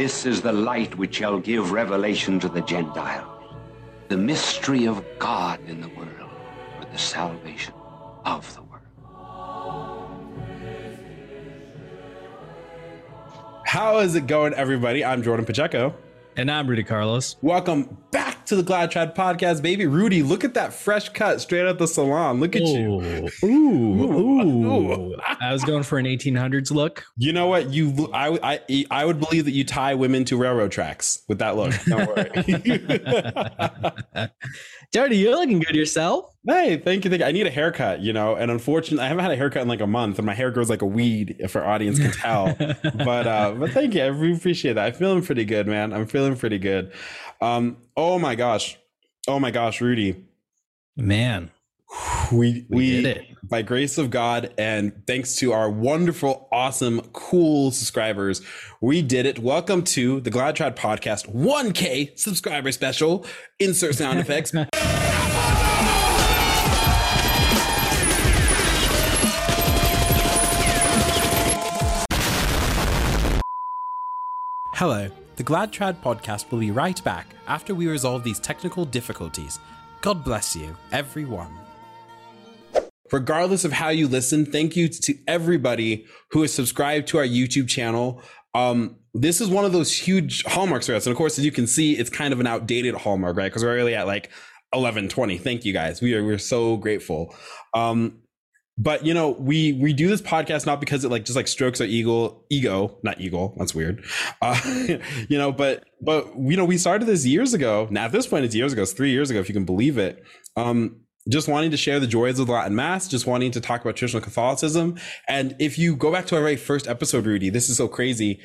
This is the light which shall give revelation to the Gentiles, the mystery of God in the world, for the salvation of the world. How is it going, everybody? I'm Jordan Pacheco. And I'm Rudy Carlos. Welcome back to the Glad Trad podcast, baby. Rudy, look at that fresh cut straight out the salon. Look at you. Ooh, ooh, ooh. I was going for an 1800s look. You know what? You, I, I, I would believe that you tie women to railroad tracks with that look. Don't worry. Jordy, you're looking good yourself. Hey, thank you, thank you. I need a haircut, you know, and unfortunately, I haven't had a haircut in like a month, and my hair grows like a weed, if our audience can tell. but, uh, but thank you. I really appreciate that. I'm feeling pretty good, man. I'm feeling pretty good. Um, oh my gosh, oh my gosh, Rudy, man, we we, we by grace of God and thanks to our wonderful, awesome, cool subscribers, we did it. Welcome to the Glad Trad Podcast 1K subscriber special. Insert sound effects. Hello. The Glad Trad podcast will be right back after we resolve these technical difficulties. God bless you, everyone. Regardless of how you listen, thank you to everybody who has subscribed to our YouTube channel. Um, this is one of those huge hallmarks for us. And of course, as you can see, it's kind of an outdated hallmark, right? Because we're really at like 1120. Thank you guys. We are we're so grateful. Um, but you know we we do this podcast not because it like just like strokes our ego ego not ego that's weird uh, you know but but you know we started this years ago now at this point it's years ago it's three years ago if you can believe it um just wanting to share the joys of the Latin Mass, just wanting to talk about traditional Catholicism. And if you go back to our very first episode, Rudy, this is so crazy.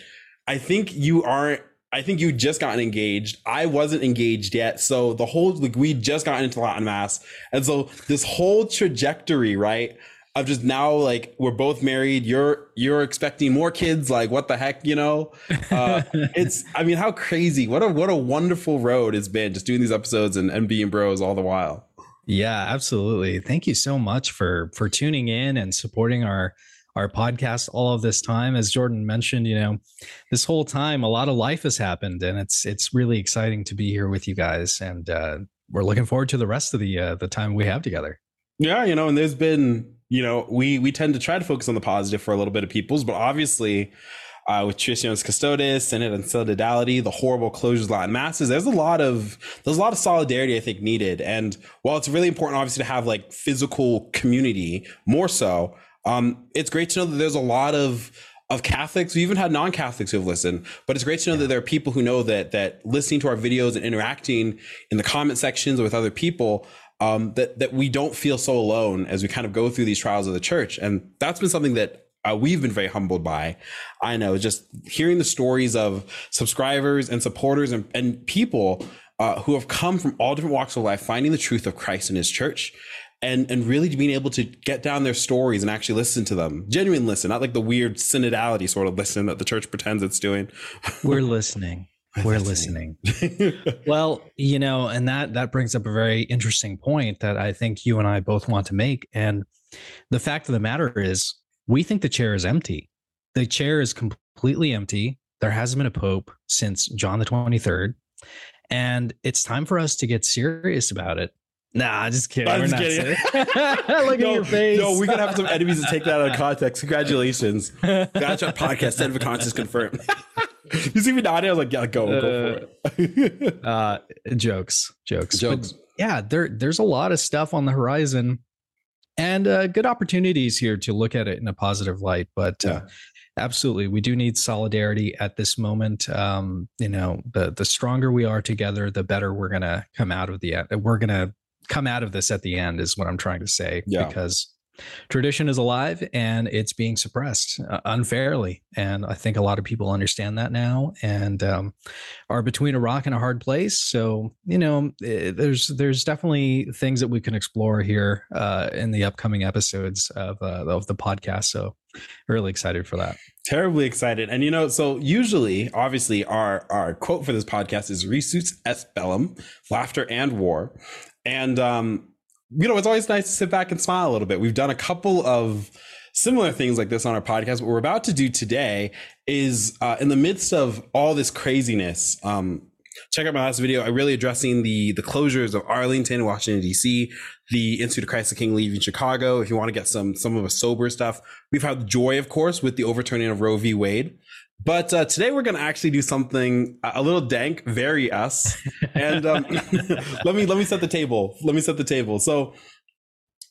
I think you aren't I think you just gotten engaged. I wasn't engaged yet. So the whole like we just gotten into Latin Mass. And so this whole trajectory, right? Of just now like we're both married. You're you're expecting more kids. Like what the heck you know? Uh, it's i mean how crazy. What a what a wonderful road it's been just doing these episodes and, and being bros all the while. Yeah absolutely. Thank you so much for for tuning in and supporting our our podcast all of this time. As jordan mentioned you know this whole time a lot of life has happened and it's it's really exciting to be here with you guys. And uh, we're looking forward to the rest of the uh, the time we have together. Yeah you know and there's been you know, we we tend to try to focus on the positive for a little bit of people's, but obviously uh, with Traditionis Custodes, Synod and Synodality, the horrible closures, Latin masses. There's a lot of there's a lot of solidarity I think needed, and while it's really important, obviously, to have like physical community more so, um, it's great to know that there's a lot of of Catholics. We even had non-Catholics who have listened, but it's great to know yeah. that there are people who know that that listening to our videos and interacting in the comment sections with other people um, that that we don't feel so alone as we kind of go through these trials of the church, and that's been something that uh, we've been very humbled by. I know just hearing the stories of subscribers and supporters and, and people uh, who have come from all different walks of life, finding the truth of Christ and His church, and and really being able to get down their stories and actually listen to them, genuine listen, not like the weird synodality sort of listen that the church pretends it's doing. We're listening. We're listening. well, you know, and that that brings up a very interesting point that I think you and I both want to make. And the fact of the matter is, we think the chair is empty. The chair is completely empty. There hasn't been a pope since John the 23rd. And it's time for us to get serious about it. Nah, just kidding. I'm We're just kidding. Look no, at your face. No, we're gonna have some enemies to take that out of context. Congratulations. Gotcha podcast, Set of conscience confirmed you see me nodding. I was like, yeah, go, uh, go for it. uh, jokes, jokes, jokes. But yeah, there, there's a lot of stuff on the horizon, and uh, good opportunities here to look at it in a positive light. But uh, yeah. uh, absolutely, we do need solidarity at this moment. Um, you know, the the stronger we are together, the better we're gonna come out of the. We're gonna come out of this at the end, is what I'm trying to say. Yeah. Because tradition is alive and it's being suppressed uh, unfairly. And i think a lot of people understand that now and um, are between a rock and a hard place. So you know eh, there's there's definitely things that we can explore here uh, in the upcoming episodes of uh, of the podcast. So really excited for that. Terribly excited. And you know so usually obviously our our quote for this podcast is risus est bellum laughter and war and um you know, it's always nice to sit back and smile a little bit. We've done a couple of similar things like this on our podcast. What we're about to do today is uh, in the midst of all this craziness. Um, check out my last video. I really addressing the the closures of Arlington, Washington D.C., the Institute of Christ the King leaving Chicago. If you want to get some some of the sober stuff, we've had joy, of course, with the overturning of Roe v. Wade. But uh, today we're going to actually do something a little dank, very us. And um, let me let me set the table. Let me set the table. So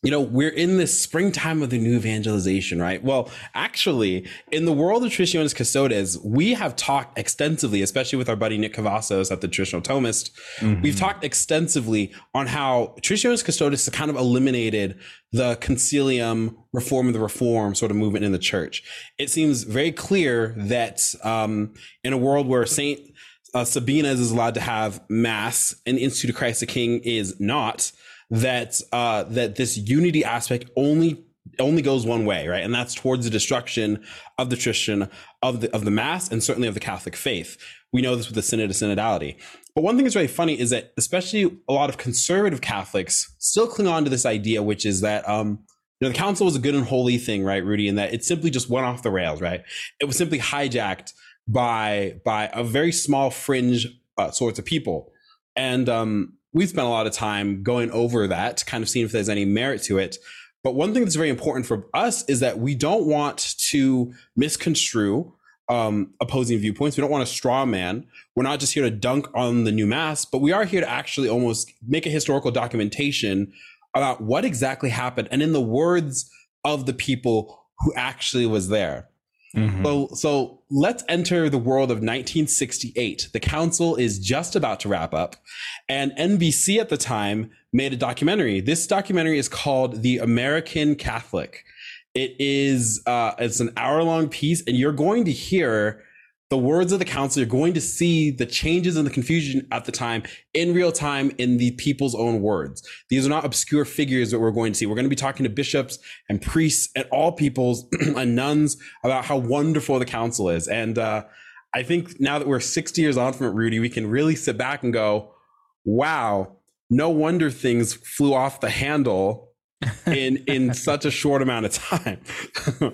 you know, we're in this springtime of the new evangelization, right? Well, actually, in the world of Traditionis Custodes, we have talked extensively, especially with our buddy Nick Cavazos at the Traditional Thomist. Mm-hmm. We've talked extensively on how Traditionis Custodes kind of eliminated the concilium reform of the reform sort of movement in the church. It seems very clear that um, in a world where Saint uh, Sabina's is allowed to have mass and the Institute of Christ the King is not, that uh, that this unity aspect only only goes one way, right? And that's towards the destruction of the Christian, of the of the mass, and certainly of the Catholic faith. We know this with the synod of synodality. But one thing that's really funny is that especially a lot of conservative Catholics still cling on to this idea, which is that um, you know, the council was a good and holy thing, right, Rudy, and that it simply just went off the rails, right? It was simply hijacked by by a very small fringe uh, sorts of people. And um, we've spent a lot of time going over that, kind of seeing if there's any merit to it. But one thing that's very important for us is that we don't want to misconstrue um, opposing viewpoints. We don't want a straw man. We're not just here to dunk on the new mass, but we are here to actually almost make a historical documentation about what exactly happened and in the words of the people who actually was there. Mm-hmm. So, so let's enter the world of 1968. The council is just about to wrap up, and NBC at the time made a documentary. This documentary is called "The American Catholic." It is uh, it's an hour long piece, and you're going to hear the words of the council, you're going to see the changes and the confusion at the time in real time in the people's own words. These are not obscure figures that we're going to see. We're going to be talking to bishops and priests and all peoples and nuns about how wonderful the council is. And uh, I think now that we're 60 years on from it, Rudy, we can really sit back and go, wow, no wonder things flew off the handle in in such a short amount of time.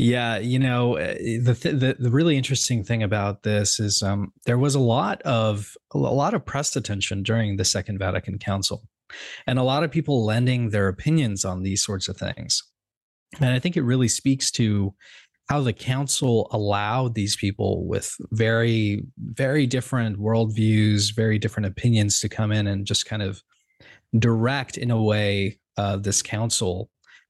Yeah, you know, eh, the, th- the the really interesting thing about this is um, there was a lot of a lot of press attention during the Second Vatican Council, and a lot of people lending their opinions on these sorts of things. And I think it really speaks to how the council allowed these people with very very different worldviews, very different opinions to come in and just kind of direct in a way uh, this council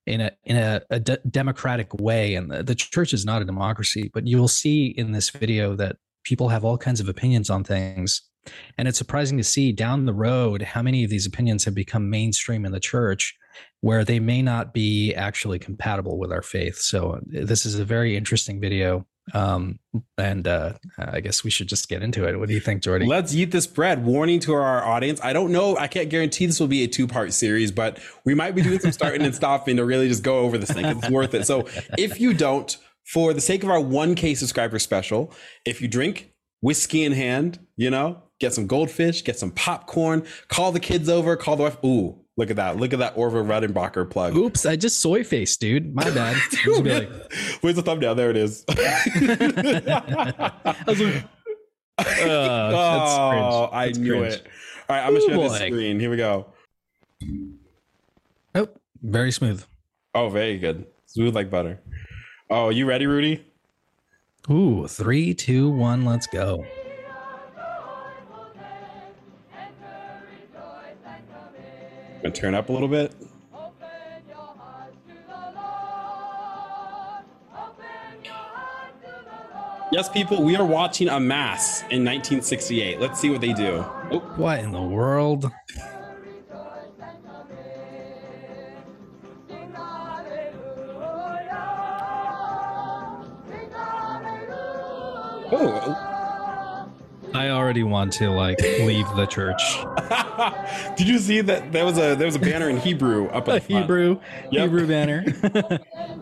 in a in a, a de- democratic way. And the, the church is not a democracy but you'll see in this video that people have all kinds of opinions on things. And it's surprising to see down the road how many of these opinions have become mainstream in the church where they may not be actually compatible with our faith. So uh, this is a very interesting video um, and uh, I guess we should just get into it. What do you think, Jordy? Let's eat this bread. Warning to our audience. I don't know. I can't guarantee this will be a two part series, but we might be doing some starting and stopping to really just go over this thing. It's worth it. So if you don't, for the sake of our 1K subscriber special, if you drink whiskey in hand, you know, get some goldfish, get some popcorn, call the kids over, call the wife. Ooh, Look at that. Look at that Orville Redenbacher plug. Oops, I just soy face, dude. My bad. dude, like, Where's the thumbnail? There it is. oh, oh I knew cringe. it. All right, I'm gonna share the screen. Here we go. Oh, very smooth. Oh, very good. Smooth like butter. Oh, you ready, Rudy? Ooh, three, two, one, let's go. Gonna turn up a little bit. Yes, people, we are watching a mass in 1968. Let's see what they do. Oh. What in the world? Oh, I already want to like leave the church. Did you see that there was a there was a banner in Hebrew up at the Hebrew yep. Hebrew banner.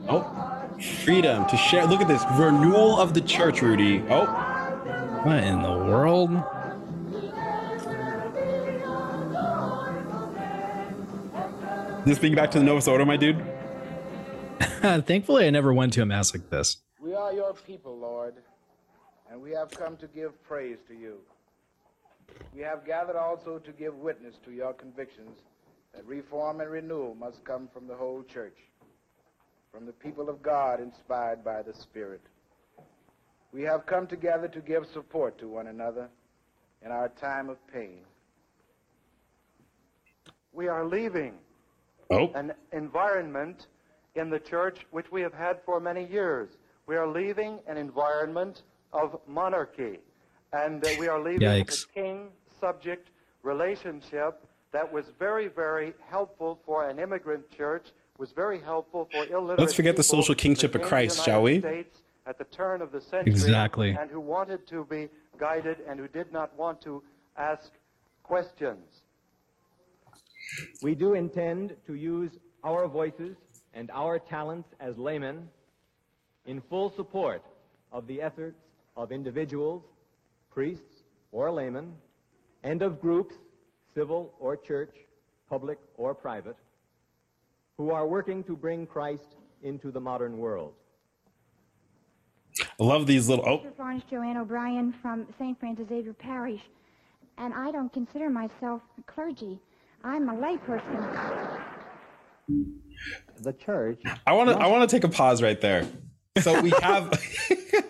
oh, freedom to share. Look at this renewal of the church, Rudy. Oh, what in the world? This being back to the Novus Ordo, my dude. Thankfully, I never went to a mass like this. We are your people, Lord, and we have come to give praise to you. We have gathered also to give witness to your convictions that reform and renewal must come from the whole church, from the people of God inspired by the Spirit. We have come together to give support to one another in our time of pain. We are leaving Oh. an environment in the church which we have had for many years. We are leaving an environment of monarchy. And uh, we are leaving Yikes. a king subject relationship that was very, very helpful for an immigrant church, was very helpful for illiterate Let's forget the people social kingship of Christ, the shall United we? States at the turn of the century Exactly. and who wanted to be guided and who did not want to ask questions. We do intend to use our voices and our talents as laymen in full support of the efforts of individuals, priests or laymen, and of groups, civil or church, public or private, who are working to bring Christ into the modern world. I love these little. Oh, Dr. Florence Joanne O'Brien from St. Francis Xavier Parish, and I don't consider myself clergy. I'm a layperson. The church I want to. I want to take a pause right there. So we have.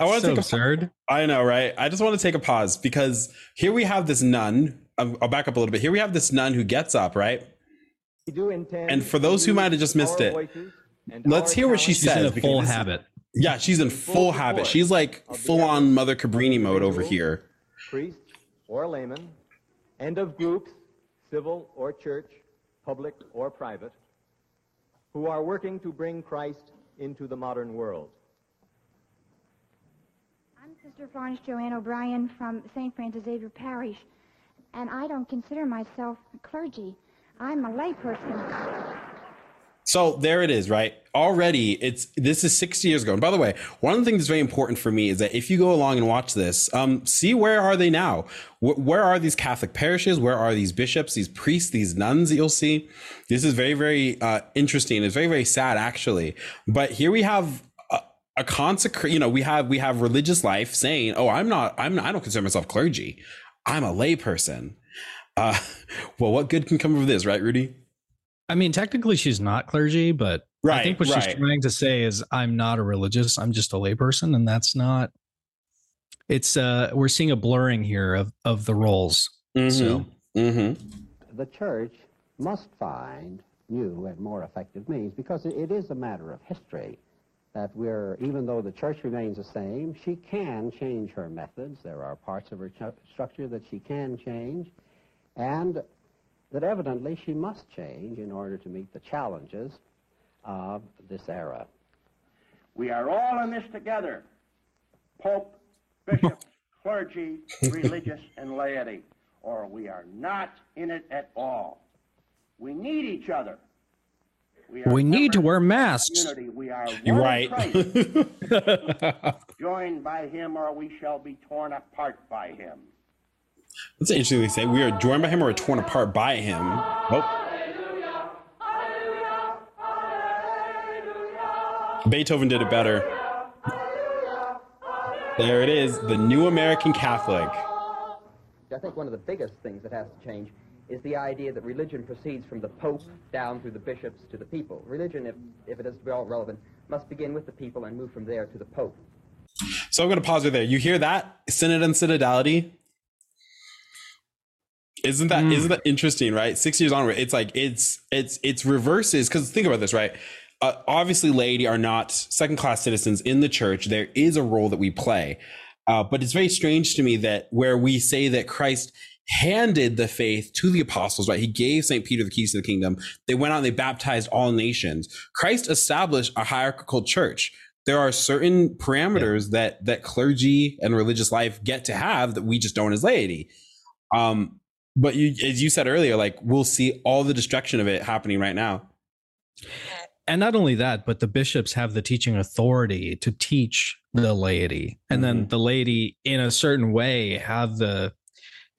I want to So take a. absurd. I know, right? I just want to take a pause because here we have this nun. I'll I'll back up a little bit. Here we have this nun who gets up, right? we do intend And for those who might have just missed it, let's hear what she talents She's in says a full this is- habit. Yeah, she's in full Full habit. She's like full on Mother Cabrini mode over here. priests or laymen, and of groups, civil or church, public or private, who are working to bring Christ into the modern world. I'm Sister Florence Joanne O'Brien from St. Francis Xavier Parish, and I don't consider myself clergy. I'm a layperson. So there it is, right? Already, it's this is 60 years ago. And by the way, one of the things that's very important for me is that if you go along and watch this, um, see where are they now? Wh- where are these Catholic parishes? Where are these bishops, these priests, these nuns that you'll see? This is very, very uh, interesting. It's very, very sad, actually. But here we have a, a consecrate. You know, we have we have religious life saying, "Oh, I'm not. I'm. Not, I don't consider myself clergy. I'm a layperson." Uh, well, what good can come of this, right, Rudy? I mean, technically, she's not clergy, but right, I think what she's trying to say is, I'm not a religious. I'm just a layperson, and that's not. It's uh, we're seeing a blurring here of of the roles. So hmm the church must find new and more effective means because it, it is a matter of history that we're, even though the church remains the same, she can change her methods. There are parts of her ch- structure that she can change, and that evidently she must change in order to meet the challenges of this era. We are all in this together. Pope, bishops, clergy, religious, and laity. Or we are not in it at all. We need each other. We, we need to wear masks. Unity. We are one You're right. Joined by him, or we shall be torn apart by him. That's interesting. They say we are joined by him or torn apart by him. Oh. Beethoven did it better. There it is, the new American Catholic. I think one of the biggest things that has to change is the idea that religion proceeds from the Pope down through the bishops to the people. Religion, if, if it is to be all relevant, must begin with the people and move from there to the Pope. So I'm going to pause right there. You hear that? Synod and synodality? Isn't that not that interesting, right? Six years onward, it's like it's it's it's reverses because think about this, right? Uh, obviously, laity are not second class citizens in the church. There is a role that we play, uh, but it's very strange to me that where we say that Christ handed the faith to the apostles, right? He gave St. Peter the keys to the kingdom. They went out and they baptized all nations. Christ established a hierarchical church. There are certain parameters that that clergy and religious life get to have that we just don't as laity. Um, but you, as you said earlier, like we'll see all the destruction of it happening right now. And not only that, but the bishops have the teaching authority to teach the laity. And then the laity, in a certain way, have the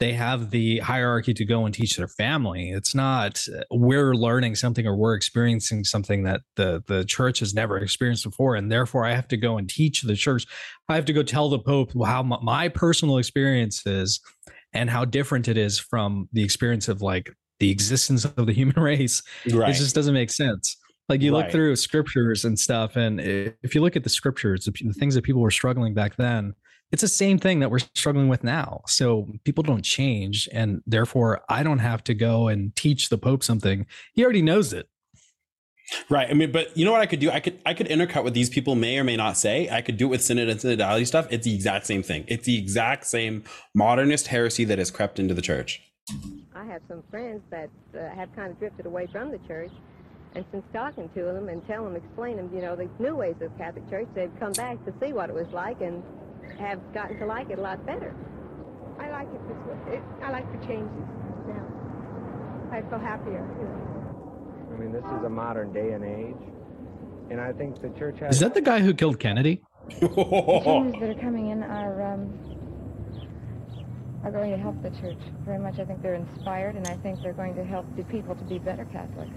they have the hierarchy to go and teach their family. It's not we're learning something or we're experiencing something that the the church has never experienced before, and therefore I have to go and teach the church. I have to go tell the Pope how my, personal experience is and how different it is from the experience of like the existence of the human race. Right. It just doesn't make sense. Like you Right. look through scriptures and stuff, and if you look at the scriptures, the things that people were struggling back then, it's the same thing that we're struggling with now. So people don't change, and therefore I don't have to go and teach the Pope something. He already knows it. Right. I mean, but you know what I could do? I could I could intercut what these people may or may not say. I could do it with synod and synodality stuff. It's the exact same thing. It's the exact same modernist heresy that has crept into the church. I have some friends that uh, have kind of drifted away from the church, and since talking to them and telling them, explain them, you know, the new ways of Catholic Church, they've come back to see what it was like and have gotten to like it a lot better. I like it this way. It, I like the changes now. I feel happier. You know. I mean, this is a modern day and age, and I think the church has. Is that the guy who killed Kennedy? The changes that are coming in are um, are going to help the church very much. I think they're inspired, and I think they're going to help the people to be better Catholics.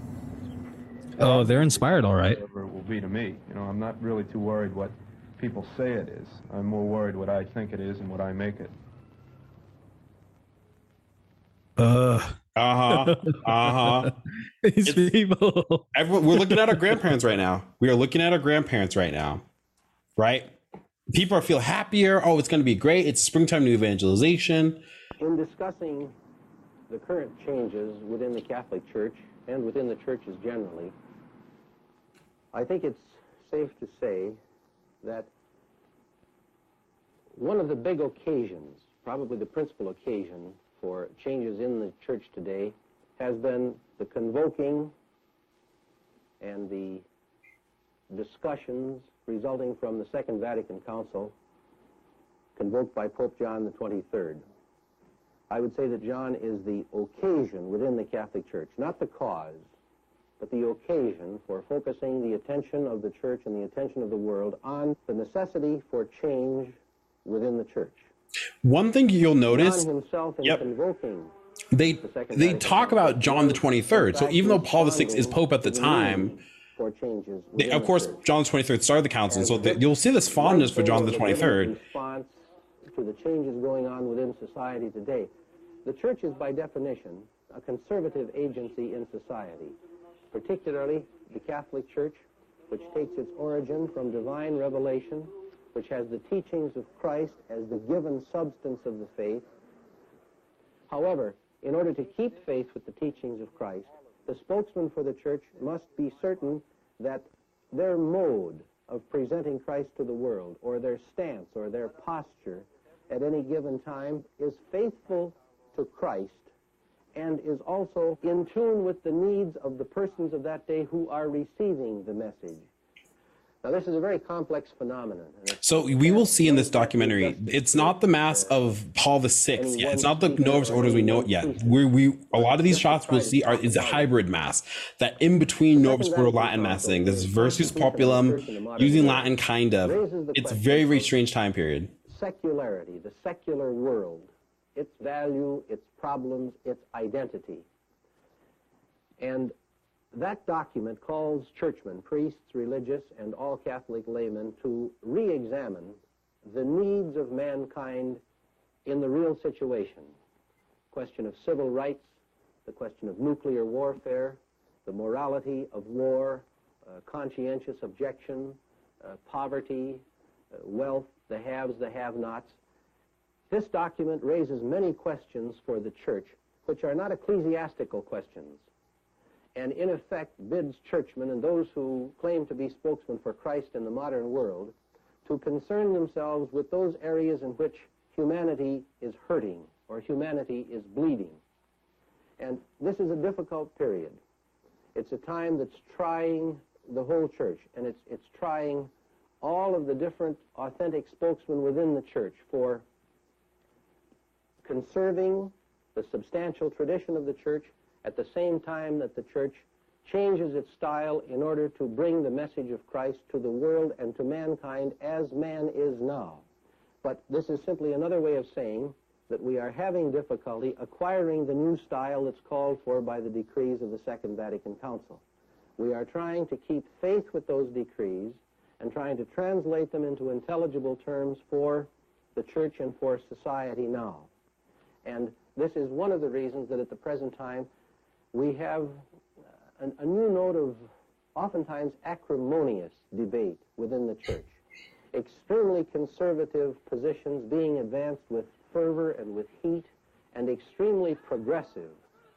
Oh, they're inspired, all right. Whatever it will be to me. You know, I'm not really too worried what people say it is. I'm more worried what I think it is and what I make it. Uh uh-huh. Uh huh. These people. Everyone, we're looking at our grandparents right now. We are looking at our grandparents right now, right? People are feel happier. Oh, it's going to be great. It's springtime new evangelization. In discussing the current changes within the Catholic Church and within the churches generally, I think it's safe to say that one of the big occasions, probably the principal occasion for changes in the church today, has been the convoking and the discussions resulting from the Second Vatican Council convoked by Pope John the 23rd. I would say that John is the occasion within the Catholic Church, not the cause, but the occasion for focusing the attention of the church and the attention of the world on the necessity for change within the church. One thing you'll notice, John himself in Yep. they they talk about John the 23rd. So even though Paul VI is Pope at the time, for changes they, of course. John the 23rd started the council. So that you'll see this fondness for John the 23rd. response to the changes going on within society today. The church is, by definition, a conservative agency in society, particularly the Catholic Church, which takes its origin from divine revelation, which has the teachings of Christ as the given substance of the faith. However, in order to keep faith with the teachings of Christ, the spokesman for the church must be certain that their mode of presenting Christ to the world, or their stance, or their posture at any given time is faithful to Christ and is also in tune with the needs of the persons of that day who are receiving the message. Now, this is a very complex phenomenon. So we will see in this documentary, it's not the mass of Paul the Sixth yet. It's not the Novus Orders we know it yet. We we a lot of these shots we'll see are is a hybrid mass. That in between Novus Ordo Latin massing, this versus populum, using Latin kind of. It's very very strange time period. secularity, the secular world, its value, its problems, its identity. And that document calls churchmen, priests, religious, and all Catholic laymen to re-examine the needs of mankind in the real situation. Question of civil rights, the question of nuclear warfare, the morality of war, uh, conscientious objection, uh, poverty, uh, wealth, the haves, the have-nots. This document raises many questions for the church, which are not ecclesiastical questions, and in effect bids churchmen and those who claim to be spokesmen for Christ in the modern world to concern themselves with those areas in which humanity is hurting or humanity is bleeding. And this is a difficult period. It's a time that's trying the whole church, and it's, it's trying all of the different authentic spokesmen within the church for conserving the substantial tradition of the church at the same time that the church changes its style in order to bring the message of Christ to the world and to mankind as man is now. But this is simply another way of saying that we are having difficulty acquiring the new style that's called for by the decrees of the Second Vatican Council. We are trying to keep faith with those decrees and trying to translate them into intelligible terms for the church and for society now. And this is one of the reasons that at the present time we have a, a new note of oftentimes acrimonious debate within the church. Extremely conservative positions being advanced with fervor and with heat, and extremely progressive,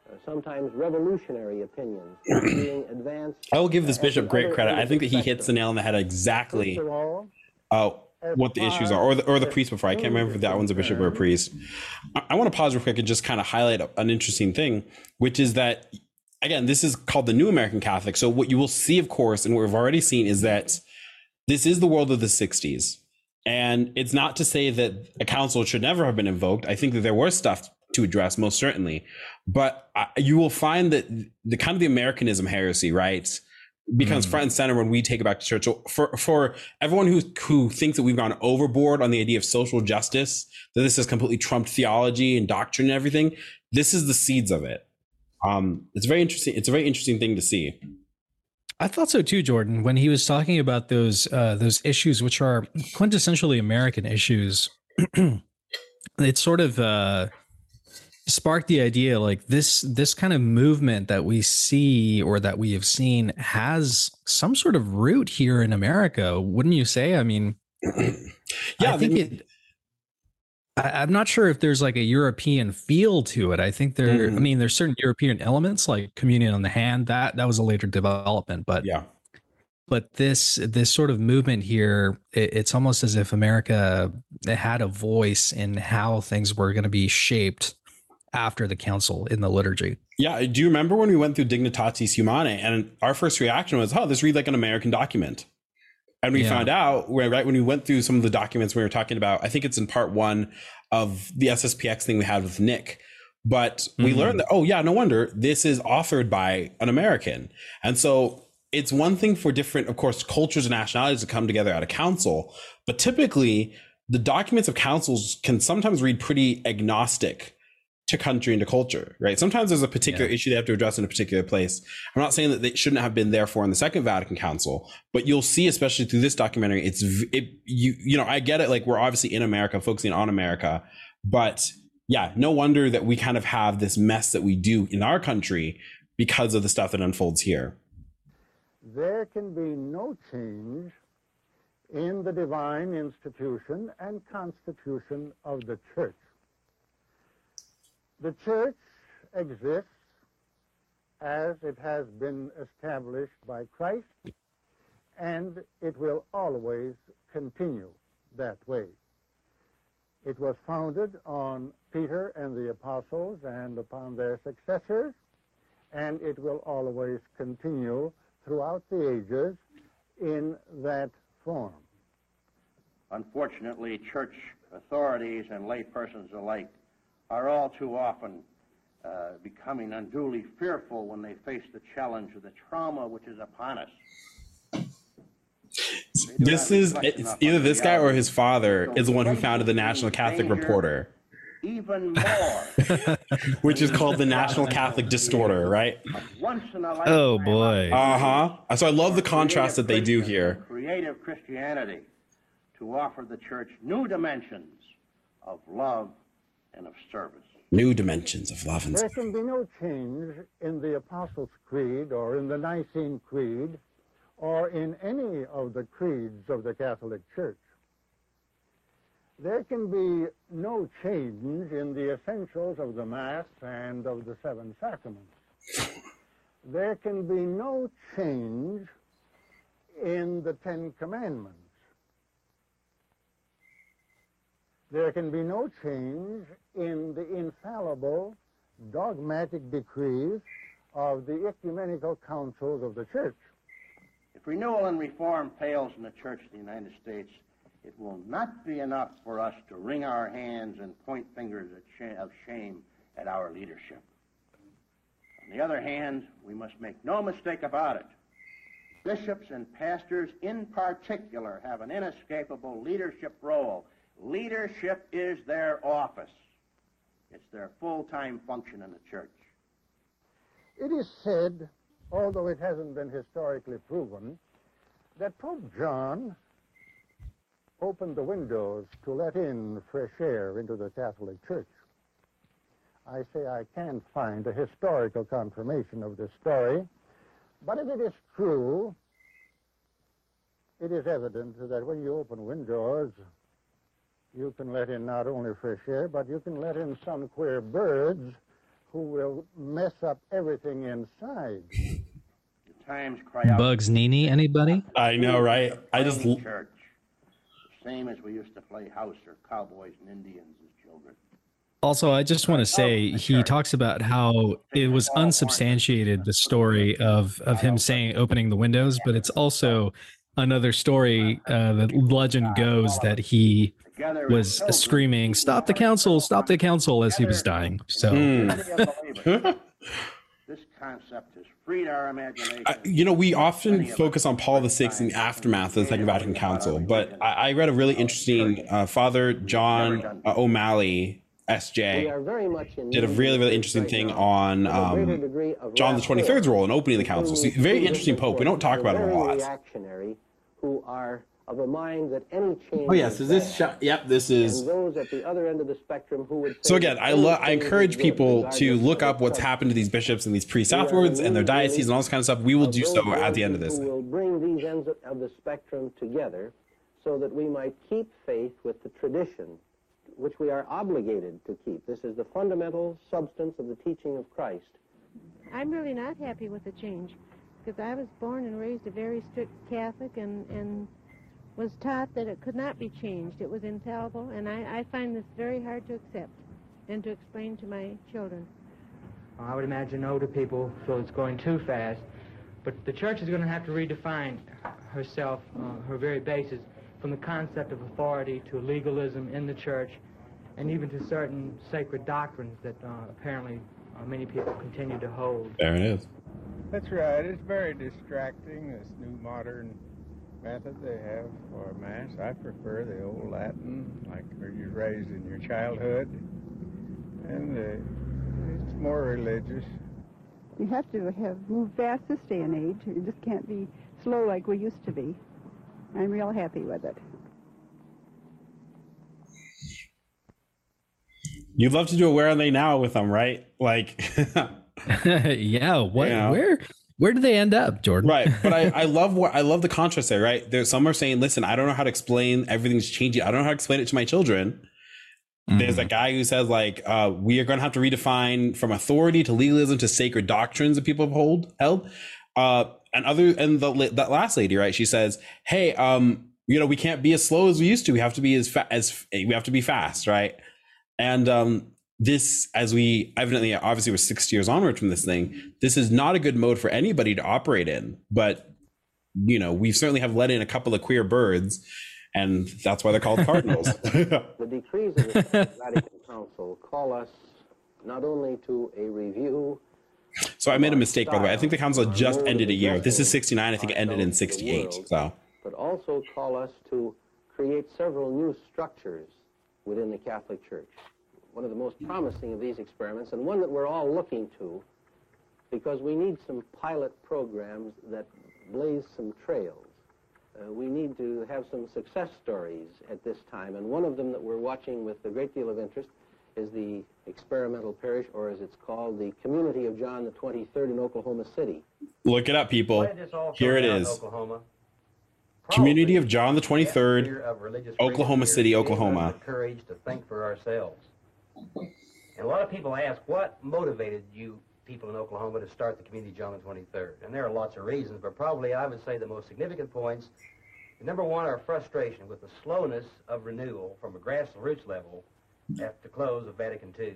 uh, sometimes revolutionary opinions being advanced. I will give this bishop great credit. I think that he hits the nail on the head exactly. Uh, what the issues are, or the, or the priest before. I can't remember if that one's a bishop or a priest. I, I want to pause real quick and just kind of highlight an interesting thing, which is that, again, this is called the New American Catholic. So, what you will see, of course, and what we've already seen is that this is the world of the 60s. And it's not to say that a council should never have been invoked. I think that there was stuff to address, most certainly. But uh, you will find that the kind of the Americanism heresy, right? Becomes mm. front and center when we take it back to church. So for for everyone who who thinks that we've gone overboard on the idea of social justice, that this has completely trumped theology and doctrine and everything, this is the seeds of it. Um, it's very interesting. It's a very interesting thing to see. I thought so too, Jordan. When he was talking about those uh, those issues, which are quintessentially American issues, it's sort of uh, sparked the idea like this this kind of movement that we see or that we have seen has some sort of root here in America, wouldn't you say? I mean, yeah, I think it. I, am not sure if there's like a European feel to it. I think there. Mm-hmm. I mean, there's certain European elements like communion on the hand. That that was a later development, but yeah. But this this sort of movement here, it, it's almost as if America had a voice in how things were going to be shaped after the council in the liturgy. Yeah. Do you remember when we went through Dignitatis Humanae and our first reaction was, oh, this reads like an American document. And we yeah. found out where, right when we went through some of the documents we were talking about, I think it's in part one of the SSPX thing we had with Nick. But we mm-hmm. learned that, oh, yeah, no wonder this is authored by an American. And so it's one thing for different, of course, cultures and nationalities to come together at a council. But typically, the documents of councils can sometimes read pretty agnostic to country and to culture, right? Sometimes there's a particular yeah. issue they have to address in a particular place. I'm not saying that they shouldn't have been there for in the Second Vatican Council, but you'll see, especially through this documentary, it's it you you know I get it. Like we're obviously in America, focusing on America, but yeah, no wonder that we kind of have this mess that we do in our country because of the stuff that unfolds here. There can be no change in the divine institution and constitution of the church the church exists as it has been established by Christ, and it will always continue that way. It was founded on Peter and the apostles and upon their successors, and it will always continue throughout the ages in that form. Unfortunately, church authorities and laypersons alike are all too often uh, becoming unduly fearful when they face the challenge of the trauma which is upon us. This is it's either this guy or his father is the one who founded the National Catholic Reporter. Even more. which is called the National Catholic Distorter, right? Oh boy. Uh huh. So I love the contrast that they do here. Creative Christianity to offer the church new dimensions of love and of service. New dimensions of love and There can be no change in the Apostles' Creed or in the Nicene Creed or in any of the creeds of the Catholic Church. There can be no change in the essentials of the Mass and of the seven sacraments. there can be no change in the Ten Commandments. There can be no change in the infallible dogmatic decrees of the ecumenical councils of the church. If renewal and reform fails in the Church of the United States, it will not be enough for us to wring our hands and point fingers of shame at our leadership. On the other hand, we must make no mistake about it. Bishops and pastors in particular have an inescapable leadership role Leadership is their office. It's their full-time function in the church. It is said, although it hasn't been historically proven, that Pope John opened the windows to let in fresh air into the Catholic Church. I say I can't find a historical confirmation of this story, but if it is true, it is evident that when you open windows, you can let in not only fresh air, but you can let in some queer birds who will mess up everything inside. The times cry out. Bugnini, anybody? I know, right? I just Playing church. Same as we used to play house or cowboys and Indians as children. Also, I just want to oh, say he talks about how it was unsubstantiated the story of of him saying opening the windows, but it's also another story. Uh, the legend goes that he was screaming, "Stop the council! Stop the council!" as he was dying. So, This concept has freed our imagination. I, you know, we often focus on Paul VI in the aftermath of the Second Vatican Council, but I, I read a really interesting uh, Father John uh, O'Malley, SJ, did a really, really interesting thing on um, John the 23rd's role in opening the council. So, very interesting Pope. We don't talk about him a lot. reactionary who are of a mind that any change Oh, yes. Is this? Sh- yep, this is. those at the other end of the spectrum who would So again, I any lo- I encourage people to look up what's happened to these bishops and these priests afterwards and their dioceses and all this kind of stuff. We will do so at the end of this. Who will bring these ends of- of the spectrum together so that we might keep faith with the tradition which we are obligated to keep. This is the fundamental substance of the teaching of Christ. I'm really not happy with the change because I was born and raised a very strict Catholic and, and was taught that it could not be changed. It was infallible, and I, I find this very hard to accept and to explain to my children. I would imagine older people feel it's going too fast, but the church is going to have to redefine herself, uh, her very basis, from the concept of authority to legalism in the church, and even to certain sacred doctrines that uh, apparently uh, many people continue to hold. There it is. That's right. It's very distracting, this new modern method they have for Mass. I prefer the old Latin, like where you raised in your childhood. And uh, it's more religious. You have to have moved fast this day and age. You just can't be slow like we used to be. I'm real happy with it. You'd love to do a Where Are They Now with them, right? Like, yeah. What? Where? Where do they end up, Jordan? right. But I, I love what I love the contrast there, right? There's some are saying, listen, I don't know how to explain everything's changing. I don't know how to explain it to my children. There's Mm-hmm. a guy who says, like, uh, we are going to have to redefine from authority to legalism to sacred doctrines that people have hold held. Uh, and other and the that last lady, right? She says, hey, um, you know, we can't be as slow as we used to. We have to be as fa- as we have to be fast, right? And um, this, as we evidently, obviously, we're six years onward from this thing. This is not a good mode for anybody to operate in. But you know, we certainly have let in a couple of queer birds, and that's why they're called cardinals. The decrees of the Vatican Council call us not only to a review so I made a mistake, by the way. I think the council just ended a year. This is 69. I think it ended in 68. So but also call us to create several new structures within the Catholic Church. One of the most promising of these experiments, and one that we're all looking to, because we need some pilot programs that blaze some trails. Uh, we need to have some success stories at this time, and one of them that we're watching with a great deal of interest is the experimental parish, or as it's called, the Community of John the 23rd in Oklahoma City. look it up, people. Here it is. Oklahoma. Community of John the 23rd, of Oklahoma City, here gave us Oklahoma. courage to think for ourselves. And a lot of people ask, what motivated you people in Oklahoma to start the Community of John the 23rd? And there are lots of reasons, but probably I would say the most significant points. Number one, our frustration with the slowness of renewal from a grassroots level at the close of Vatican II.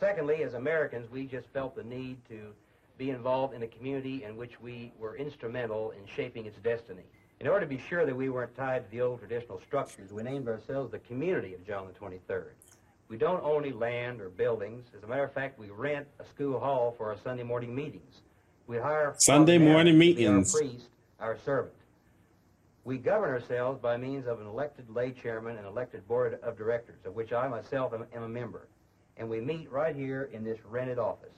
Secondly, as Americans, we just felt the need to be involved in a community in which we were instrumental in shaping its destiny. In order to be sure that we weren't tied to the old traditional structures, we named ourselves the Community of John the 23rd. We don't own any land or buildings. As a matter of fact, we rent a school hall for our Sunday morning meetings. We hire Sunday morning Merritt to be meetings. Our priest, our servant. We govern ourselves by means of an elected lay chairman and elected board of directors, of which I myself am, am a member. and we meet right here in this rented office.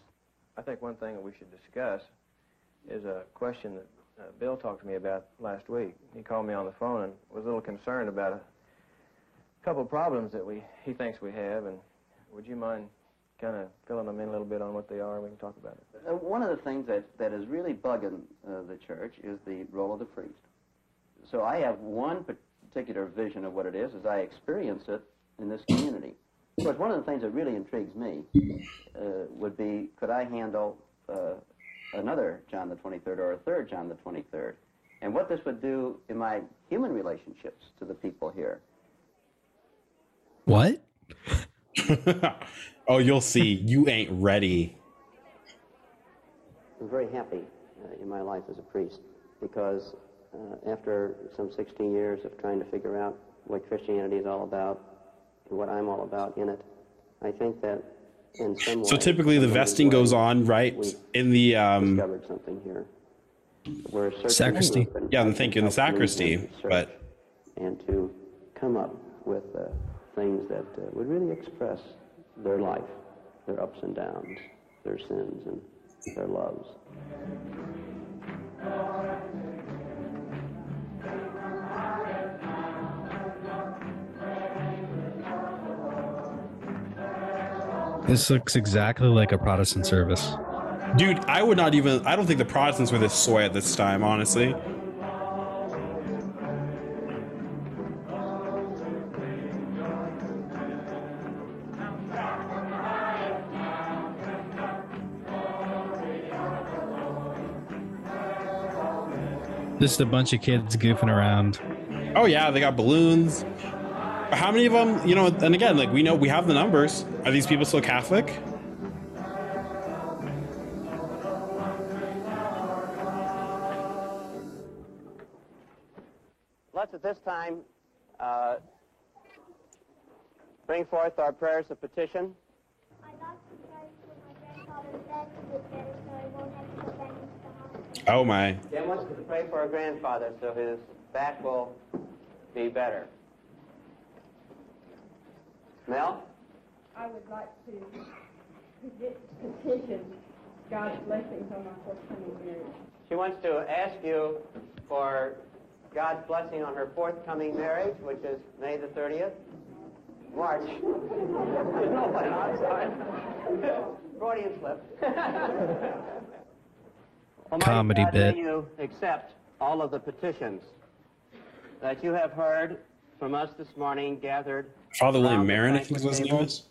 I think one thing that we should discuss is a question that uh, Bill talked to me about last week. He called me on the phone and was a little concerned about a couple of problems that we he thinks we have, and would you mind kind of filling them in a little bit on what they are, we can talk about it. Uh, one of the things that, that is really bugging uh, the church is the role of the priest. So I have one particular vision of what it is as I experience it in this community. Of course, one of the things that really intrigues me uh, would be could I handle uh, another John the 23rd or a third John the 23rd? And what this would do in my human relationships to the people here. What? oh, you'll see. You ain't ready. I'm very happy uh, in my life as a priest because uh, after some 16 years of trying to figure out what Christianity is all about and what I'm all about in it, I think that in some way. So typically, the vesting goes on right in the um, discovered something here. We're sacristy. for open Yeah, I'm thinking the sacristy, and but and to come up with uh, things that uh, would really express their life, their ups and downs, their sins and their loves. This looks exactly like a Protestant service. dude, I would not even. I don't think the Protestants were this soy at this time, honestly. Just a bunch of kids goofing around. Oh yeah, they got balloons. How many of them? You know, and again, like we know, we have the numbers. Are these people still Catholic? Let's at this time uh, bring forth our prayers of petition. Oh my. Dan wants to pray for our grandfather so his back will be better. Mel? I would like to petition God's blessings on my forthcoming marriage. She wants to ask you for God's blessing on her forthcoming marriage, which is May the 30th. March. no, I'm sorry. Freudian slip. Almighty Comedy God, bit. May you accept all of the petitions that you have heard from us this morning, gathered. Father William around Marin, I think is what his name is.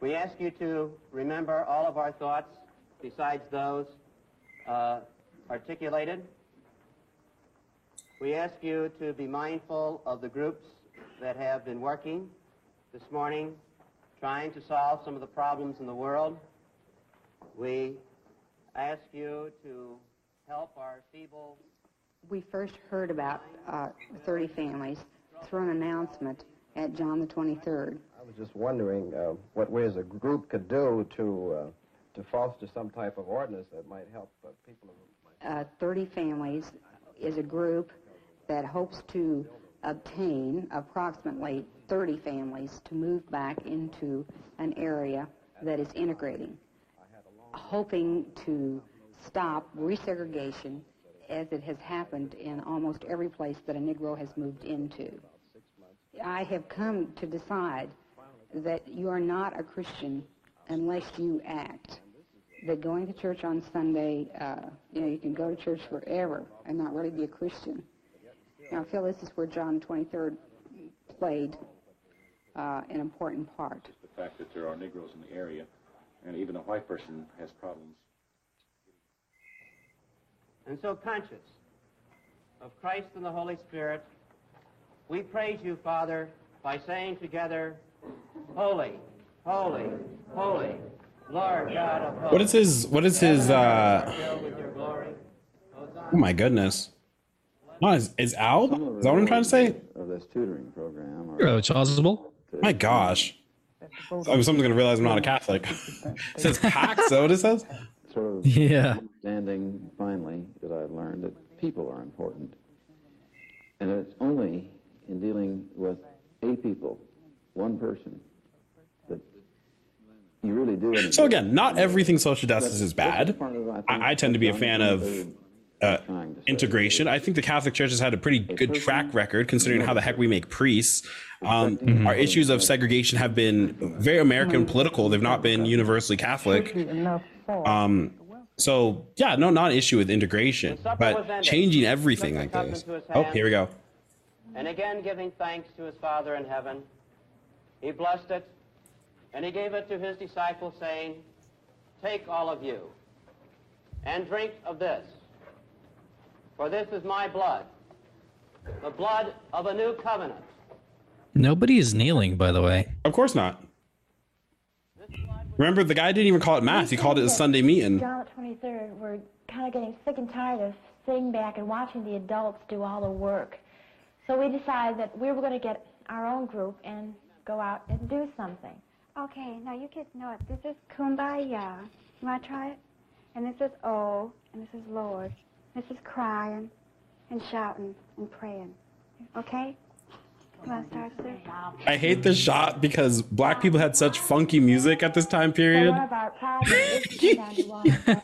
We ask you to remember all of our thoughts besides those uh, articulated. We ask you to be mindful of the groups that have been working this morning, trying to solve some of the problems in the world. We ask you to help our feeble We first heard about uh, 30 families through an announcement at John the 23rd. I was just wondering uh, what we as a group could do to uh, to foster some type of ordinance that might help uh, people. Uh, 30 families is a group that hopes to obtain approximately 30 families to move back into an area that is integrating, hoping to stop resegregation as it has happened in almost every place that a Negro has moved into. I have come to decide that you are not a Christian unless you act. That going to church on Sunday, uh, you know, you can go to church forever and not really be a Christian. Now, I feel this is where John 23rd played uh, an important part. the fact that there are Negroes in the area, and even a white person has problems. And so conscious of Christ and the Holy Spirit, we praise you, Father, by saying together, Holy, holy, holy, Lord God of hosts. What is his? What is his? uh Filled with your glory. Oh my goodness. No, is, is Al? Is that what I'm trying to say? Of this tutoring program. Or You're chasuble. My gosh. I mean, someone's gonna realize I'm not a Catholic. it says Pax. Is that what it says? Sort of Yeah. understanding finally that I've learned that people are important. And it's only in dealing with a people, one person, that you really do. So again, not everything social justice is bad. I, I tend to be a fan of uh, integration. I think the Catholic Church has had a pretty good track record considering how the heck we make priests. Um, Mhm. Our issues of segregation have been very American political. They've not been universally Catholic. Um, so yeah, no, not an issue with integration, but changing everything like this. Oh, here we go. And again, giving thanks to his Father in heaven, he blessed it, and he gave it to his disciples, saying, Take all of you, and drink of this, for this is my blood, the blood of a new covenant. Nobody is kneeling, by the way. Of course not. Remember, the guy didn't even call it mass; he called it a Sunday meeting. John the 23rd, we're kind of getting sick and tired of sitting back and watching the adults do all the work. So we decided that we were going to get our own group and go out and do something. Okay, now you kids know it. This is Kumbaya. You want to try it? And this is Oh, and this is Lord. This is crying and shouting and praying. Okay? You want to start, sir? I hate the shot because black people had such funky music at this time period. one of our projects is to come down to Washington.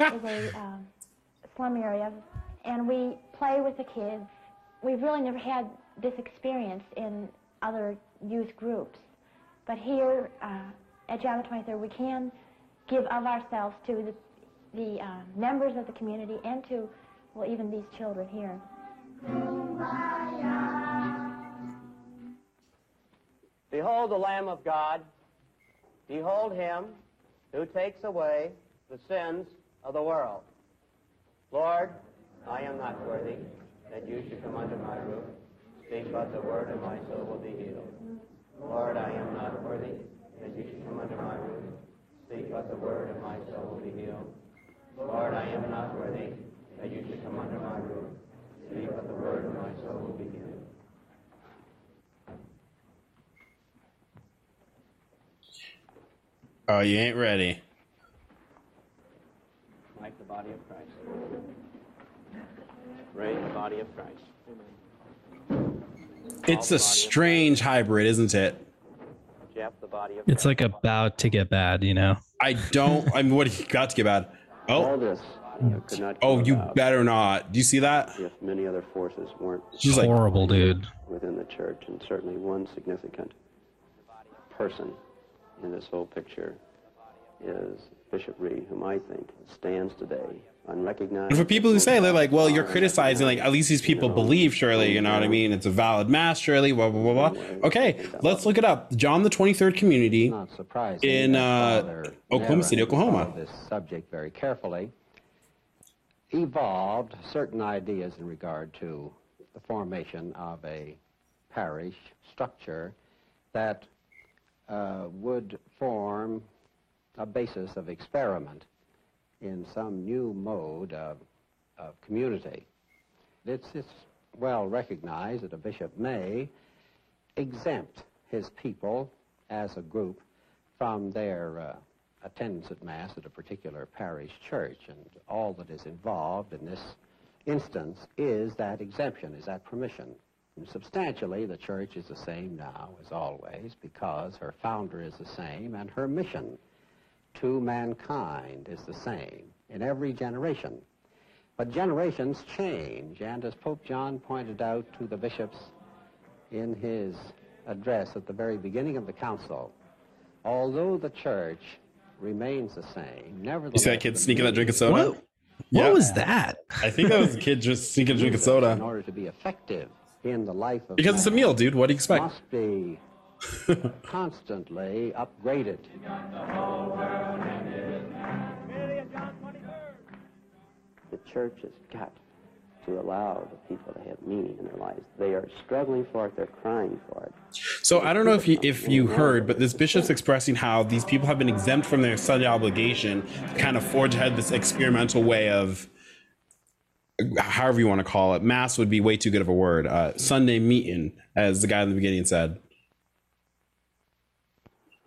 is a um, slum area, and we play with the kids. We've really never had this experience in other youth groups, but here uh, at the 23rd, we can give of ourselves to the, the uh, members of the community and to, well, even these children here. Behold the Lamb of God. Behold him who takes away the sins of the world. Lord, I am not worthy that you should come under my roof. Speak but the word, and my soul will be healed. Lord, I am not worthy that you should come under my roof. Speak but the word, and my soul will be healed. Lord, I am not worthy that you should come under my roof. Speak but the word, and my soul will be healed. Oh, you ain't ready. Like the body of Christ. Raise the body of Christ. It's a strange hybrid, isn't it? Jeff, the body of It's like about to get bad, you know. I don't. I mean, what he got to get bad? Oh. All Oh, this you know, could not oh, you about better not. Do you see that? if many other forces weren't She's like- Horrible, dude. within the church, and certainly one significant person in this whole picture is Bishop Reed, whom I think stands today unrecognized. And for people who say they're like, well, you're criticizing, like at least these people believe, surely, you know what I mean? It's a valid mass, surely, blah blah blah blah. Okay, let's look it up. John the Twenty Third Community surprising in uh, Oklahoma City, Oklahoma. This subject very carefully evolved certain ideas in regard to the formation of a parish structure that uh, would form a basis of experiment in some new mode of, of community. It's, it's well recognized that a bishop may exempt his people as a group from their uh, attendance at Mass at a particular parish church. And all that is involved in this instance is that exemption, is that permission. And substantially, the church is the same now as always because her founder is the same and her mission to mankind is the same in every generation. But generations change, and as Pope John pointed out to the bishops in his address at the very beginning of the council, although the church remains the same, nevertheless... You nevertheless... see that kid sneaking that drink of soda? What? What Yeah. was that? I think that was a kid just sneaking a drink of soda. In order to be effective in the life of Because it's a meal, dude. What do you expect? must be constantly upgraded. The church has got to allow the people to have meaning in their lives. They are struggling for it. They're crying for it. So I don't know if you if you heard, but this bishop's expressing how these people have been exempt from their Sunday obligation to kind of forge ahead this experimental way of however you want to call it. Mass would be way too good of a word. Uh, Sunday meeting, as the guy in the beginning said.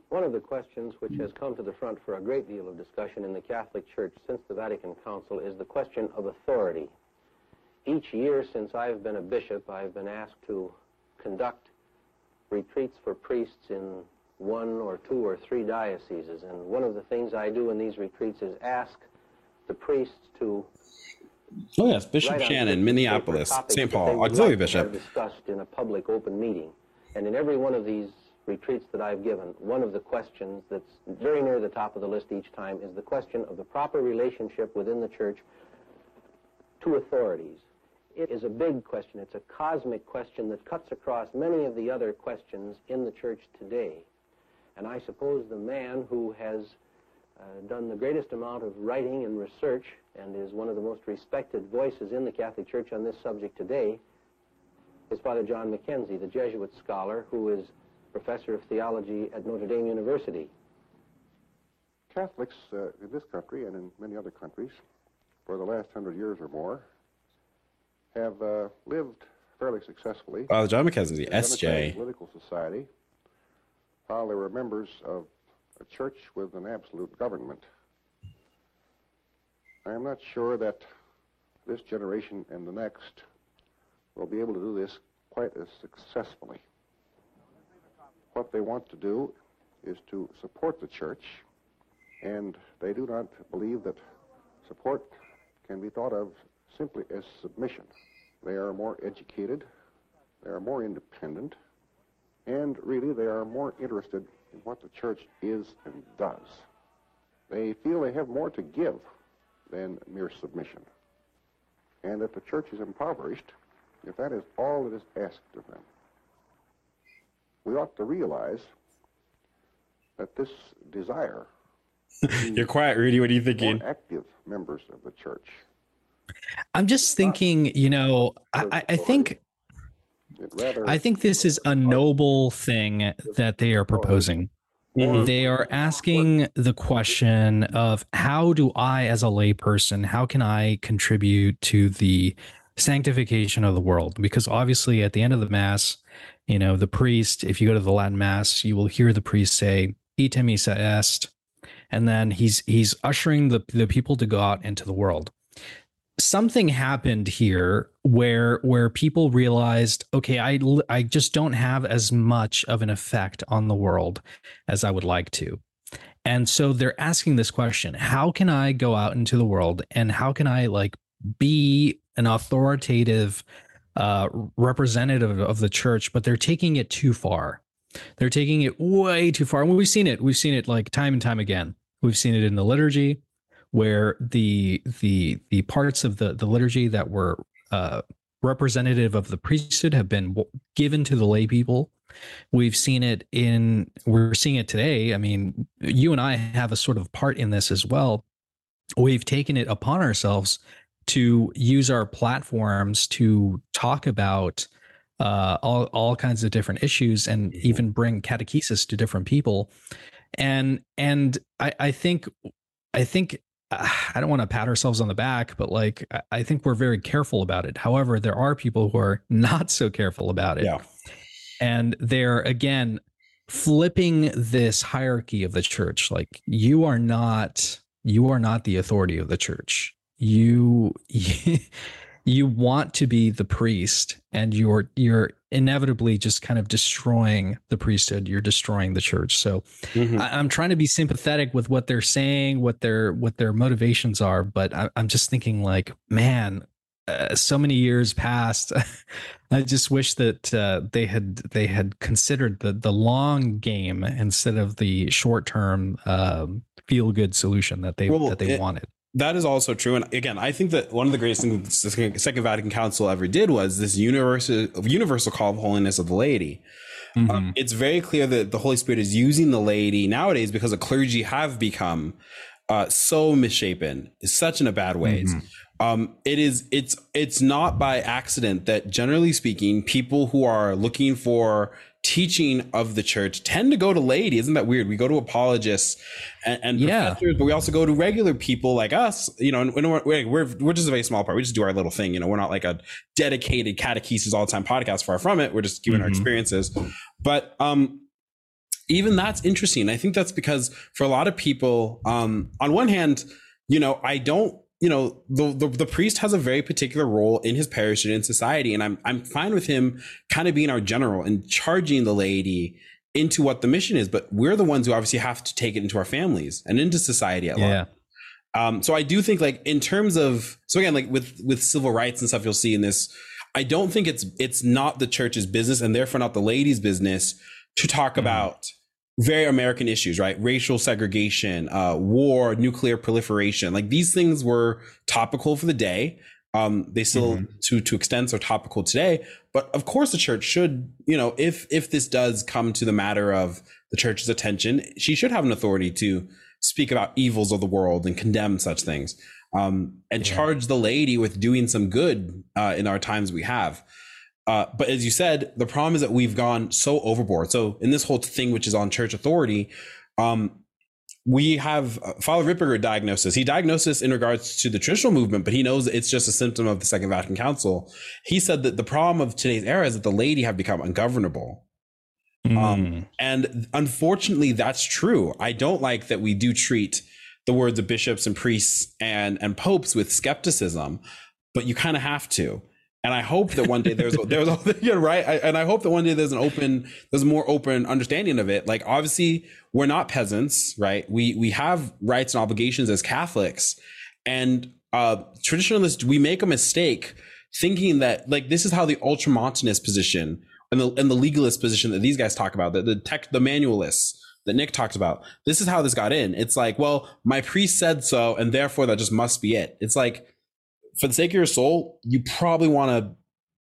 One of the questions which has come to the front for a great deal of discussion in the Catholic Church since the Vatican Council is the question of authority. Each year since I've been a bishop, I've been asked to conduct retreats for priests in one or two or three dioceses. And one of the things I do in these retreats is ask the priests to Oh yes, Bishop on Shannon, Minneapolis, St. Paul, auxiliary like bishop. discussed in a public open meeting. And in every one of these retreats that I've given, one of the questions that's very near the top of the list each time is the question of the proper relationship within the church to authorities. It is a big question. It's a cosmic question that cuts across many of the other questions in the church today. And I suppose the man who has uh, done the greatest amount of writing and research and is one of the most respected voices in the Catholic Church on this subject today is Father John McKenzie, the Jesuit scholar who is professor of theology at Notre Dame University. Catholics uh, in this country and in many other countries for the last hundred years or more have uh, lived fairly successfully. Father John McKenzie, in a democratic SJ. Political society, while they were members of a church with an absolute government. I am not sure that this generation and the next will be able to do this quite as successfully. What they want to do is to support the church, and they do not believe that support can be thought of simply as submission. They are more educated, they are more independent, and really they are more interested in what the church is and does. They feel they have more to give than mere submission. And if the church is impoverished, if that is all that is asked of them, we ought to realize that this desire You're quiet, Rudy. What are you thinking? more active members of the church I'm just thinking, you know, I, I- I think it rather I think this is a noble thing that they are proposing. Mm-hmm. They are asking the question of how do I, as a layperson, how can I contribute to the sanctification of the world? Because obviously, at the end of the mass, you know, the priest, if you go to the Latin mass, you will hear the priest say, "Ite missa est," and then he's he's ushering the the people to go out into the world something happened here where where people realized okay i i just don't have as much of an effect on the world as i would like to. And so they're asking this question how can i go out into the world and how can i like be an authoritative uh representative of the church but they're taking it too far. They're taking it way too far. And we've seen it. We've seen it like time and time again. We've seen it in the liturgy where the the the parts of the the liturgy that were uh, representative of the priesthood have been given to the lay people. We've seen it in we're seeing it today. I mean, you and I have a sort of part in this as well. We've taken it upon ourselves to use our platforms to talk about uh, all all kinds of different issues and even bring catechesis to different people. And and I, I think I think I don't want to pat ourselves on the back, but like I- think we're very careful about it. However, there are people who are not so careful about it. Yeah. And they're again flipping this hierarchy of the church. Like you are not you are not the authority of the church. You you want to be the priest and you're you're inevitably just kind of destroying the priesthood. You're destroying the church. So Mm-hmm. I, i'm trying to be sympathetic with what they're saying what their what their motivations are but I, i'm just thinking like man uh, so many years passed. I just wish that uh, they had they had considered the the long game instead of the short term um, feel good solution that they Well, that they it- wanted That is also true. And again, I think that one of the greatest things the Second Vatican Council ever did was this universal universal call of holiness of the laity. Mm-hmm. Um, it's very clear that the Holy Spirit is using the laity nowadays because the clergy have become uh, so misshapen, such in a bad ways. Um, it is it's it's not by accident that generally speaking, people who are looking for teaching of the church tend to go to laity. Isn't that weird? We go to apologists and, and Yeah. professors, but we also go to regular people like us. You know, and we're, we're we're we're just a very small part. We just do our little thing. You know, we're not like a dedicated catechesis all the time podcast. Far from it. We're just giving our Mhm. experiences. But um, even that's interesting. I think that's because for a lot of people, um, on one hand, you know, I don't, you know, the, the the priest has a very particular role in his parish and in society, and I'm I'm fine with him kind of being our general and charging the laity into what the mission is, but we're the ones who obviously have to take it into our families and into society at large. Um, so I do think like in terms of so again like with with civil rights and stuff you'll see in this, I don't think it's it's not the church's business and therefore not the ladies' business to talk about very American issues, right? Racial segregation, uh, war, nuclear proliferation. Like these things were topical for the day. Um, they still to to extents are topical today. But of course the church should, you know, if if this does come to the matter of the church's attention, she should have an authority to speak about evils of the world and condemn such things. Um, and charge the lady with doing some good uh, in our times we have. Uh, but as you said, the problem is that we've gone so overboard. So in this whole thing, which is on church authority, um, we have uh, Father Ripperger diagnosis. He diagnosed this in regards to the traditional movement, but he knows it's just a symptom of the Second Vatican Council. He said that the problem of today's era is that the laity have become ungovernable. Um, and unfortunately, that's true. I don't like that we do treat the words of bishops and priests and and popes with skepticism, but you kind of have to. And I hope that one day there's there's yeah, right. I, and I hope that one day there's an open there's more open understanding of it. Like obviously we're not peasants, right? We we have rights and obligations as Catholics, and uh, traditionalists we make a mistake thinking that like this is how the ultramontanist position and the and the legalist position that these guys talk about, the the tech the manualists that Nick talked about. This is how this got in. It's like, well, my priest said so, and therefore that just must be it. It's like, for the sake of your soul, you probably want to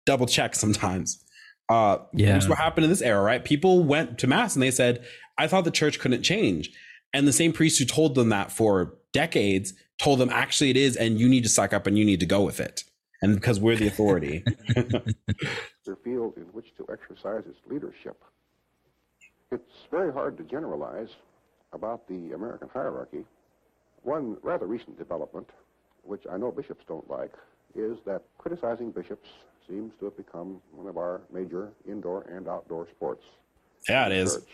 double check sometimes. Uh, Yeah. Which is what happened in this era, right? People went to mass and they said, I thought the church couldn't change. And the same priest who told them that for decades told them, actually, it is, and you need to suck up and you need to go with it. And because we're the authority. their field in which to exercise its leadership. It's very hard to generalize about the American hierarchy. One rather recent development, which I know bishops don't like, is that criticizing bishops seems to have become one of our major indoor and outdoor sports. yeah, it is. Church.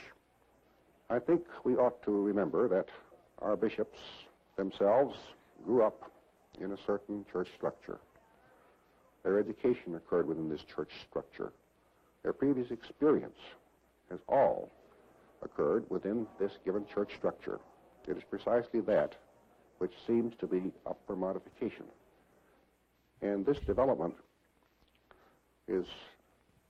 I think we ought to remember that our bishops themselves grew up in a certain church structure. Their education occurred within this church structure. Their previous experience has all occurred within this given church structure. It is precisely that which seems to be up for modification. And this development is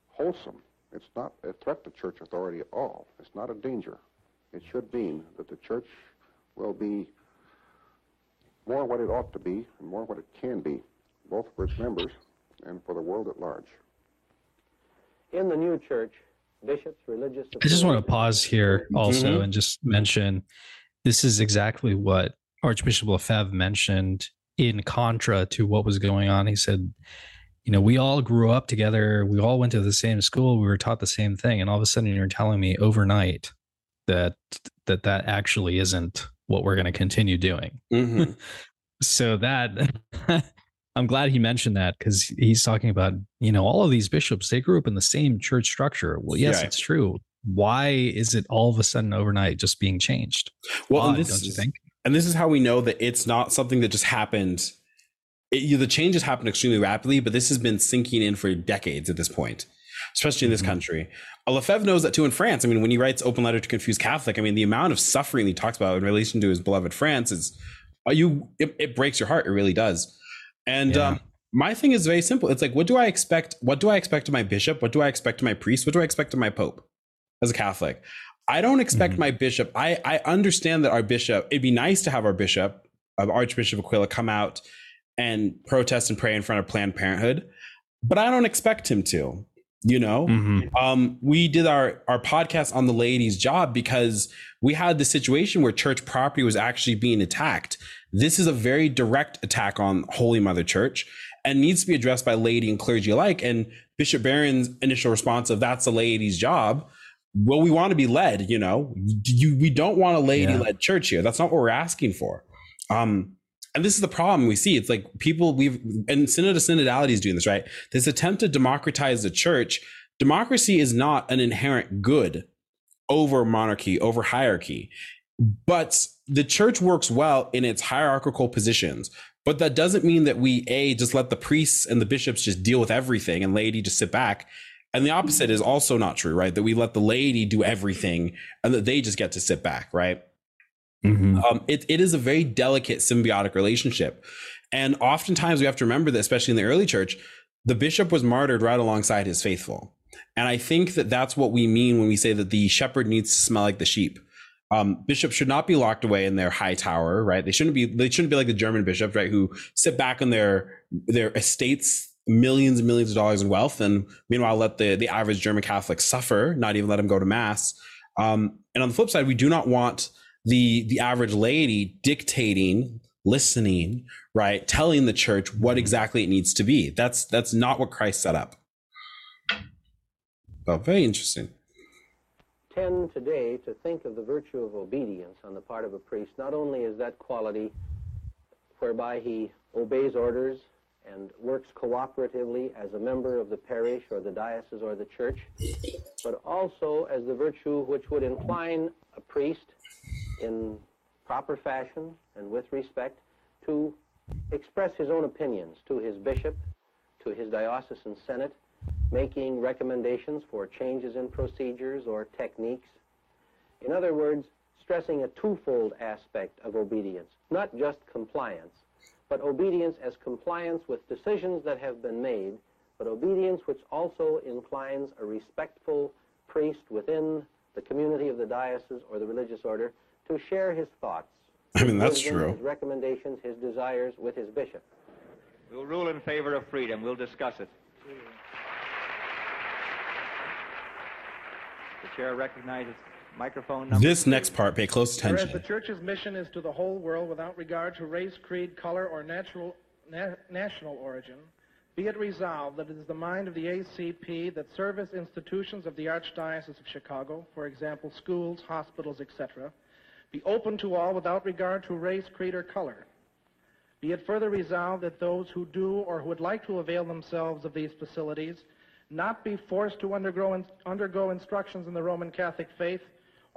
wholesome. It's not a threat to church authority at all. It's not a danger. It should mean that the church will be more what it ought to be and more what it can be, both for its members and for the world at large. In the new church, bishops, religious I just want to pause here also Mhm. and just mention this is exactly what Archbishop Lefebvre mentioned in contra to what was going on. He said, you know, we all grew up together, we all went to the same school, we were taught the same thing, and all of a sudden you're telling me overnight that that that actually isn't what we're going to continue doing. Mm-hmm. so that I'm glad he mentioned that because he's talking about, you know, all of these bishops, they grew up in the same church structure. Well, yes, Right. it's true. Why is it all of a sudden overnight just being changed? Well, Odd, don't you think? And this is how we know that it's not something that just happened. It, you- the changes happened extremely rapidly, but this has been sinking in for decades at this point, especially in this Mm-hmm. country. Lefebvre knows that too in France. I mean, when he writes "Open Letter to Confused Catholic," I mean, the amount of suffering he talks about in relation to his beloved France is, uh, you it, it breaks your heart. It really does. And um, my thing is very simple. It's like, what do I expect? What do I expect of my bishop? What do I expect of my priest? What do I expect of my pope? As a Catholic, I don't expect my bishop. I I understand that our bishop. It'd be nice to have our bishop, uh, Archbishop Aquila, come out and protest and pray in front of Planned Parenthood, but I don't expect him to. You know, um, we did our our podcast on the lady's job because we had the situation where church property was actually being attacked. This is a very direct attack on Holy Mother Church and needs to be addressed by laity and clergy alike. And Bishop Barron's initial response of "That's the lady's job." Well, we want to be led. You know, you we don't want a lady-led church here. That's not what we're asking for. Um, and this is the problem we see. It's like people we've and synod to synodality is doing this right. This attempt to democratize the church. Democracy is not an inherent good over monarchy, over hierarchy, but the church works well in its hierarchical positions. But that doesn't mean that we a just let the priests and the bishops just deal with everything and laity just sit back. And the opposite is also not true, right? That we let the laity do everything and that they just get to sit back, right? Mm-hmm. Um, it, it is a very delicate symbiotic relationship. And oftentimes we have to remember that, especially in the early church, the bishop was martyred right alongside his faithful. And I think that that's what we mean when we say that the shepherd needs to smell like the sheep. Um, bishops should not be locked away in their high tower, right? They shouldn't be. They shouldn't be like the German bishops, right, who sit back on their their estates, millions and millions of dollars in wealth, and meanwhile let the the average German Catholic suffer, not even let him go to mass. Um, and on the flip side, we do not want the the average laity dictating, listening, right, telling the church what exactly it needs to be. That's that's not what Christ set up. Oh, very interesting. tend today to think of the virtue of obedience on the part of a priest not only as that quality whereby he obeys orders and works cooperatively as a member of the parish or the diocese or the church, but also as the virtue which would incline a priest in proper fashion and with respect to express his own opinions to his bishop, to his diocesan senate, making recommendations for changes in procedures or techniques. In other words, stressing a twofold aspect of obedience, not just compliance, but obedience as compliance with decisions that have been made, but obedience which also inclines a respectful priest within the community of the diocese or the religious order to share his thoughts. I mean, that's wisdom, true. His recommendations, his desires with his bishop. We'll rule in favor of freedom. We'll discuss it. The chair recognizes microphone number. This next part, pay close Whereas attention. the church's mission is to the whole world without regard to race, creed, color, or natural, na- national origin, be it resolved that it is the mind of the ACP that service institutions of the Archdiocese of Chicago, for example, schools, hospitals, etc., be open to all without regard to race, creed, or color. Be it further resolved that those who do or who would like to avail themselves of these facilities not be forced to undergo, undergo instructions in the Roman Catholic faith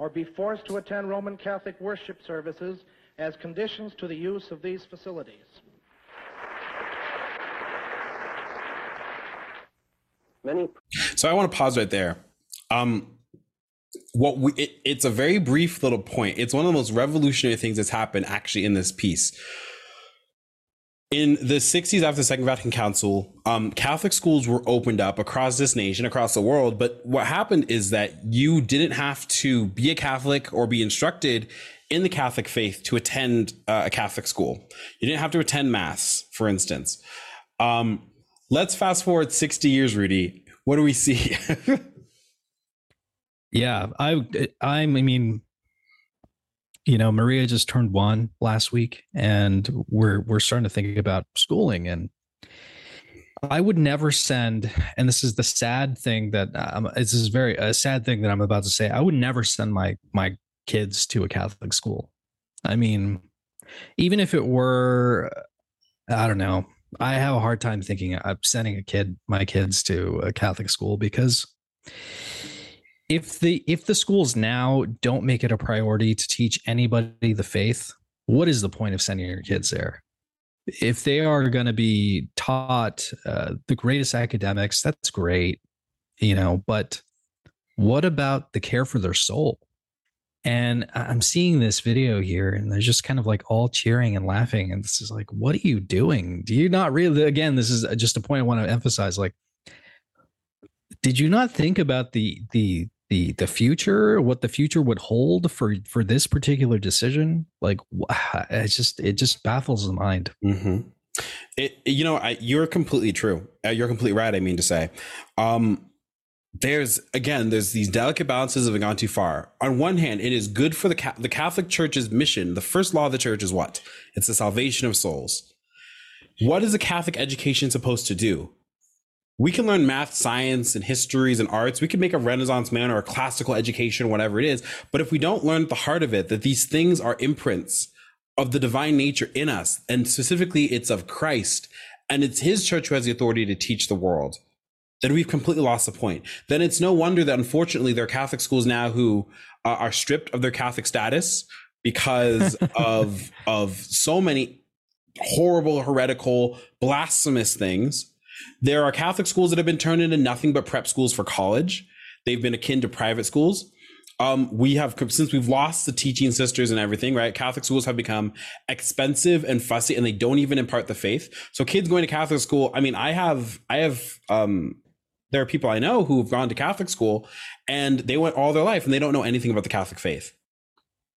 or be forced to attend Roman Catholic worship services as conditions to the use of these facilities. Many So I want to pause right there. Um, what we, it, it's a very brief little point. It's one of the most revolutionary things that's happened actually in this piece. In the 60s after the Second Vatican Council, um, Catholic schools were opened up across this nation, across the world. But what happened is that you didn't have to be a Catholic or be instructed in the Catholic faith to attend uh, a Catholic school. You didn't have to attend Mass, for instance. Um, let's fast forward 60 years, Rudy. What do we see? Yeah, I I mean, you know, Maria just turned one last week, and we're we're starting to think about schooling, and I would never send. And this is the sad thing that um, this is very a sad thing that I'm about to say. I would never send my my kids to a Catholic school. I mean, even if it were, I don't know. I have a hard time thinking of sending a kid, my kids, to a Catholic school because if the if the schools now don't make it a priority to teach anybody the faith what is the point of sending your kids there? If they are going to be taught uh, the greatest academics that's great you know but what about the care for their soul? And i'm seeing this video here and they're just kind of like all cheering and laughing and this is like what are you doing? Do you not really again this is just a point i want to emphasize like did you not think about the the the the future what the future would hold for for this particular decision? Like it's just it just baffles the mind. Mm-hmm. it you know I, you're completely true. Uh, you're completely right i mean to say. Um there's again there's these delicate balances of gone too far. On one hand it is good for the the catholic church's mission. The first law of the church is what? It's the salvation of souls. What is a catholic education supposed to do we can learn math, science, and histories and arts. We can make a Renaissance man or a classical education, whatever it is. But if we don't learn at the heart of it that these things are imprints of the divine nature in us, and specifically it's of Christ, and it's his church who has the authority to teach the world, then we've completely lost the point. Then it's no wonder that unfortunately there are Catholic schools now who uh, are stripped of their Catholic status because of of so many horrible, heretical, blasphemous things There are Catholic schools that have been turned into nothing but prep schools for college. They've been akin to private schools. Um, we have since we've lost the teaching sisters and everything, right? Catholic schools have become expensive and fussy, and they don't even impart the faith. So kids going to Catholic school. I mean, I have, I have, um, there are people I know who have gone to Catholic school, and they went all their life, and they don't know anything about the Catholic faith.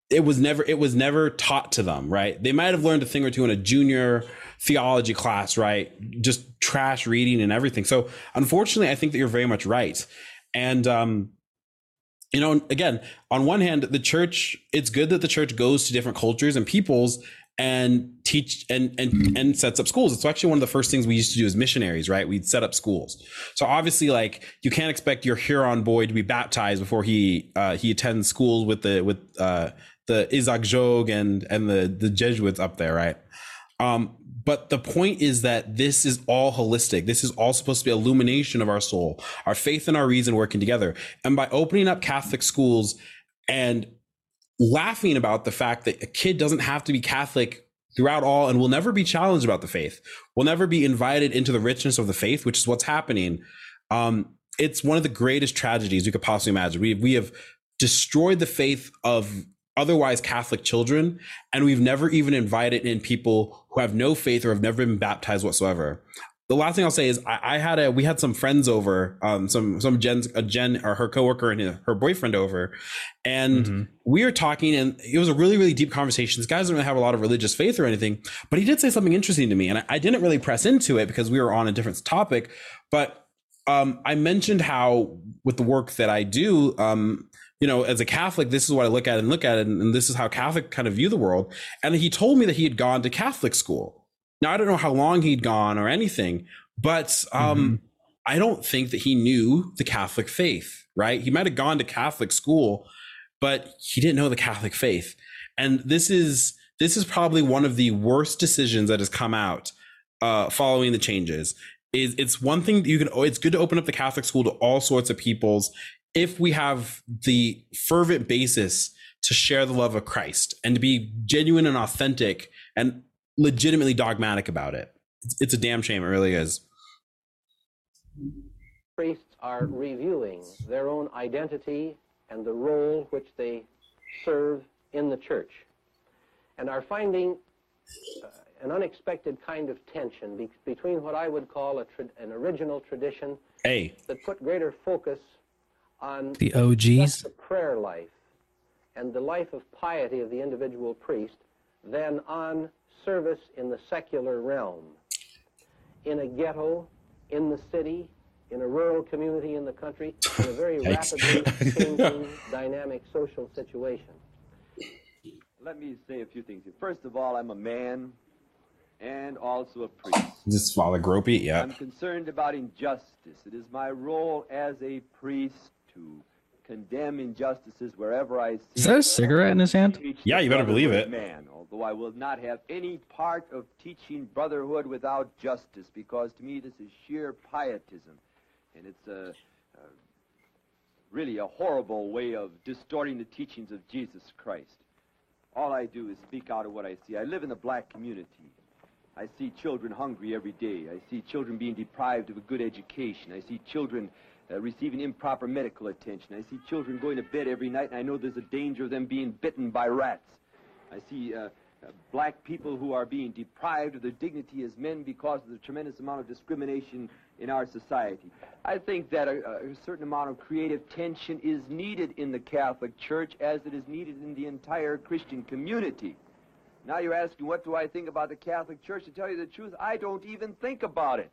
It was never, it was never taught to them, right? They might have learned a thing or two in a junior theology class, right? Just trash reading and everything. So, unfortunately, I think that you're very much right, and um you know, again, on one hand, the church, it's good that the church goes to different cultures and peoples and teach and and and sets up schools. It's actually one of the first things we used to do as missionaries, right? We'd set up schools. So obviously, like you can't expect your Huron boy to be baptized before he uh, he attends schools with the with uh, the Isaac Jogues and and the the Jesuits up there, right? Um, but the point is that this is all holistic. This is all supposed to be illumination of our soul, our faith and our reason working together. And by opening up Catholic schools and laughing about the fact that a kid doesn't have to be Catholic throughout all and will never be challenged about the faith, will never be invited into the richness of the faith, which is what's happening. Um, it's one of the greatest tragedies we could possibly imagine. We we have destroyed the faith of otherwise Catholic children, and we've never even invited in people who have no faith or have never been baptized whatsoever. The last thing I'll say is I, I had a we had some friends over, um, some some Jen's a Jen or her coworker and her boyfriend over, and mm-hmm. we were talking, and it was a really really deep conversation. This guy doesn't really have a lot of religious faith or anything, but he did say something interesting to me, and I, I didn't really press into it because we were on a different topic, but um, I mentioned how with the work that I do, um, you know, as a Catholic, this is what I look at and look at it, and, this is how Catholic kind of view the world. And he told me that he had gone to Catholic school. Now I don't know how long he'd gone or anything, but um, mm-hmm. I don't think that he knew the Catholic faith. Right? He might have gone to Catholic school, but he didn't know the Catholic faith. And this is this is probably one of the worst decisions that has come out uh, following the changes. Is it's one thing that you can. It's good to open up the Catholic school to all sorts of peoples if we have the fervent basis to share the love of Christ and to be genuine and authentic and legitimately dogmatic about it. It's, it's a damn shame. It really is. Priests are reviewing their own identity and the role which they serve in the church and are finding uh, an unexpected kind of tension be- between what I would call tra- an original tradition hey. that put greater focus on the OGs, the prayer life, and the life of piety of the individual priest than on service in the secular realm. In a ghetto, in the city, in a rural community in the country, in a very rapidly changing, dynamic social situation. Let me say a few things here. First of all, I'm a man and also a priest. This Father Groppi, yeah. I'm concerned about injustice. It is my role as a priest to condemn injustices wherever I see. Is that a cigarette in his hand? Yeah, you better believe it. Man, although I will not have any part of teaching brotherhood without justice, because to me this is sheer pietism, and it's a, a really a horrible way of distorting the teachings of Jesus Christ. All I do is speak out of what I see. I live in the black community. I see children hungry every day. I see children being deprived of a good education. I see children uh, receiving improper medical attention. I see children going to bed every night, and I know there's a danger of them being bitten by rats. I see uh, uh, black people who are being deprived of their dignity as men because of the tremendous amount of discrimination in our society. I think that a, a certain amount of creative tension is needed in the Catholic Church as it is needed in the entire Christian community. Now you're asking, what do I think about the Catholic Church? To tell you the truth, I don't even think about it.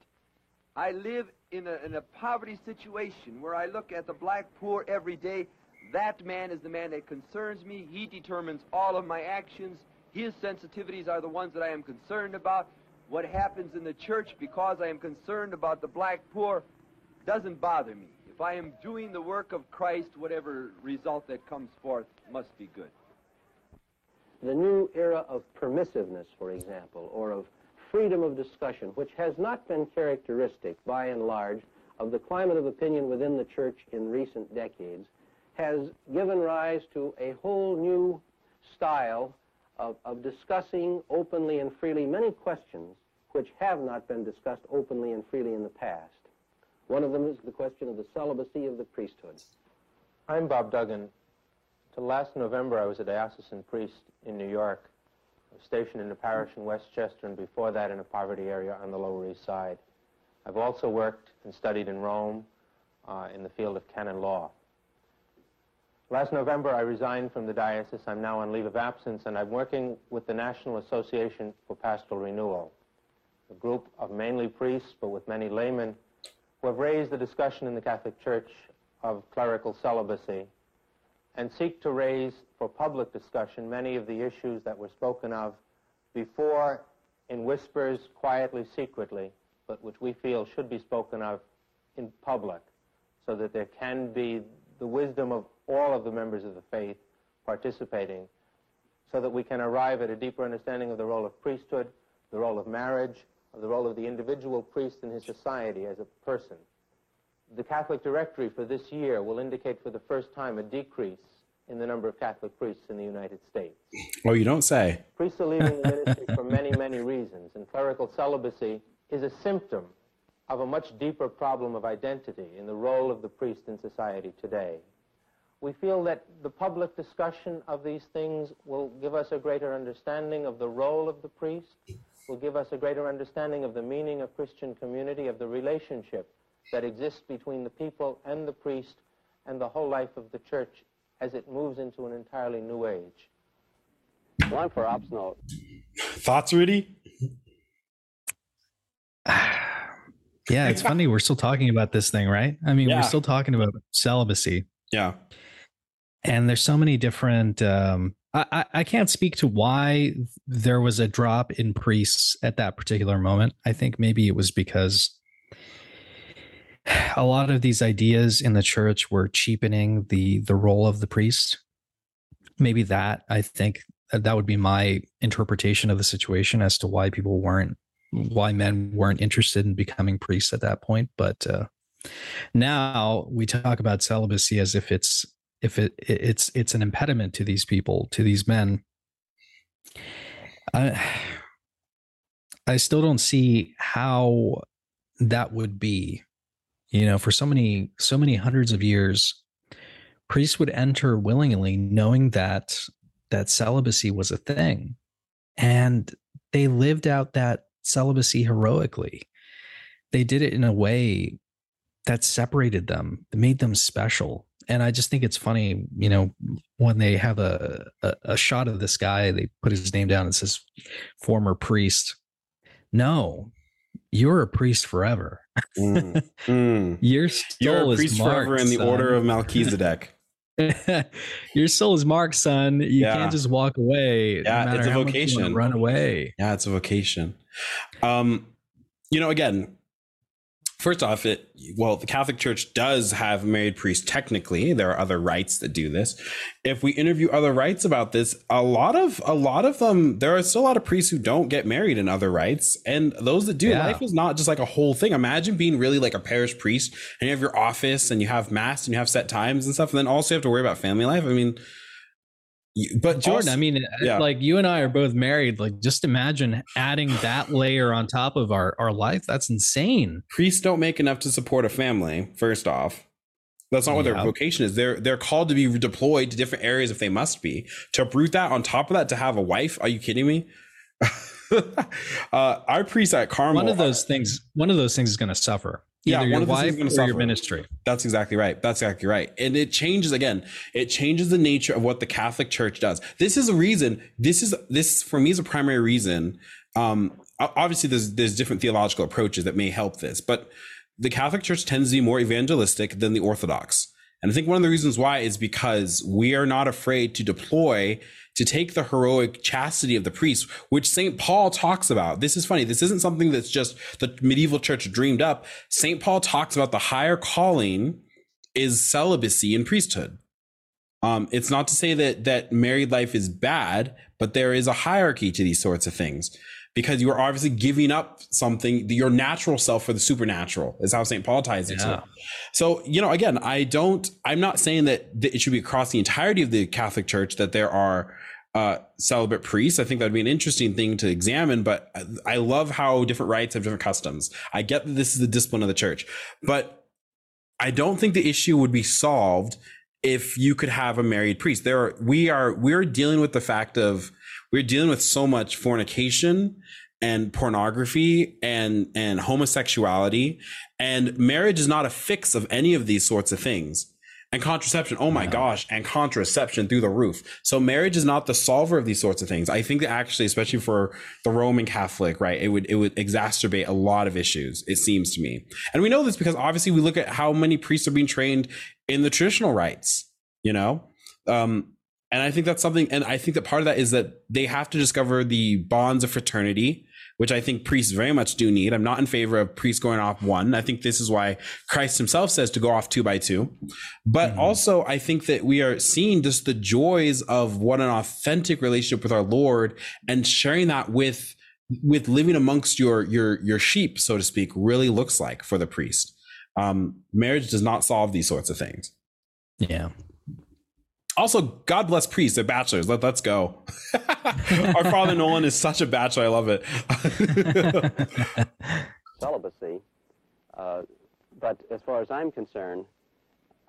I live in a, in a poverty situation where I look at the black poor every day. That man is the man that concerns me. He determines all of my actions. His sensitivities are the ones that I am concerned about. What happens in the church because I am concerned about the black poor doesn't bother me. If I am doing the work of Christ, whatever result that comes forth must be good. The new era of permissiveness, for example, or of freedom of discussion, which has not been characteristic, by and large, of the climate of opinion within the church in recent decades, has given rise to a whole new style of, of discussing openly and freely many questions which have not been discussed openly and freely in the past. One of them is the question of the celibacy of the priesthood. I'm Bob Duggan. Till last November, I was a diocesan priest in New York. Stationed in a parish in Westchester, and before that in a poverty area on the Lower East Side. I've also worked and studied in Rome uh, in the field of canon law. Last November, I resigned from the diocese. I'm now on leave of absence, and I'm working with the National Association for Pastoral Renewal, a group of mainly priests, but with many laymen, who have raised the discussion in the Catholic Church of clerical celibacy and seek to raise for public discussion many of the issues that were spoken of before in whispers, quietly, secretly, but which we feel should be spoken of in public so that there can be the wisdom of all of the members of the faith participating so that we can arrive at a deeper understanding of the role of priesthood, the role of marriage, of the role of the individual priest in his society as a person. The Catholic Directory for this year will indicate for the first time a decrease in the number of Catholic priests in the United States. Oh, you don't say. Priests are leaving the ministry for many, many reasons, and clerical celibacy is a symptom of a much deeper problem of identity in the role of the priest in society today. We feel that the public discussion of these things will give us a greater understanding of the role of the priest, will give us a greater understanding of the meaning of Christian community, of the relationship that exists between the people and the priest and the whole life of the church as it moves into an entirely new age. One for ops note. Thoughts, Rudy? yeah, it's funny. We're still talking about this thing, right? I mean, Yeah. we're still talking about celibacy. Yeah. And there's so many different. Um, I, I I can't speak to why there was a drop in priests at that particular moment. I think maybe it was because a lot of these ideas in the church were cheapening the the role of the priest. Maybe that I think uh, that would be my interpretation of the situation as to why people weren't why men weren't interested in becoming priests at that point. But uh, now we talk about celibacy as if it's if it it's it's an impediment to these people to these men. I I still don't see how that would be. You know, for so many so many hundreds of years, priests would enter willingly, knowing that that celibacy was a thing, and they lived out that celibacy heroically. They did it in a way that separated them, that made them special. And I just think it's funny, you know, when they have a, a, a shot of this guy, they put his name down and says former priest. No, you're a priest forever. Mm, mm. Your soul You're a is priest marked, forever in the son. order of Melchizedek. Your soul is marked, son. You Yeah. can't just walk away. no Yeah, matter it's a how much you wanna vocation. Run away. Yeah, it's a vocation. Um, you know, again, first off, it well, the Catholic Church does have married priests. Technically, there are other rites that do this. If we interview other rites about this, a lot of a lot of them, there are still a lot of priests who don't get married in other rites, and those that do, Yeah. life is not just like a whole thing. Imagine being really like a parish priest, and you have your office, and you have mass, and you have set times and stuff, and then also you have to worry about family life. I mean. But Jordan, also- I mean, yeah. like you and I are both married. Like, just imagine adding that layer on top of our our life. That's insane. priests don't make enough to support a family first off that's not what their vocation is they're they're called to be deployed to different areas if they must be to uproot that on top of that to have a wife are you kidding me uh our priest at carmel One of those things. One of those things is going to suffer. Yeah, Either one your of those things wife or suffer. your ministry. That's exactly right. That's exactly right. And it changes again. It changes the nature of what the Catholic Church does. This is a reason. This is this for me is a primary reason. Um, obviously, there's there's different theological approaches that may help this, but the Catholic Church tends to be more evangelistic than the Orthodox. And I think one of the reasons why is because we are not afraid to deploy to take the heroic chastity of the priest, which St. Paul talks about. This is funny. This isn't something that's just the medieval church dreamed up. St. Paul talks about the higher calling is celibacy and priesthood. Um, it's not to say that that married life is bad, but there is a hierarchy to these sorts of things because you are obviously giving up something, your natural self for the supernatural is how St. Paul ties it to Yeah. it. So, you know, again, I don't, I'm not saying that, that it should be across the entirety of the Catholic Church that there are uh, celibate priests. I think that'd be an interesting thing to examine, but I love how different rites have different customs. I get that this is the discipline of the church, but I don't think the issue would be solved if you could have a married priest. There are, we are, we're dealing with the fact of, we're dealing with so much fornication and pornography and, and homosexuality and marriage is not a fix of any of these sorts of things. And contraception oh my gosh and contraception through the roof. So marriage is not the solver of these sorts of things. I think that actually especially for the roman catholic rite it would it would exacerbate a lot of issues it seems to me. And we know this because obviously we look at how many priests are being trained in the traditional rites you know? Um and i think that's something and i think that part of that is that they have to discover the bonds of fraternity which I think priests very much do need. I'm not in favor of priests going off one. I think this is why Christ himself says to go off two by two. But mm-hmm. also, I think that we are seeing just the joys of what an authentic relationship with our Lord and sharing that with with living amongst your your your sheep, so to speak, really looks like for the priest. Um, marriage does not solve these sorts of things. Yeah, also, God bless priests. They're bachelors. Let, let's go. Our father Nolan is such a bachelor. I love it. Celibacy. Uh, but as far as I'm concerned,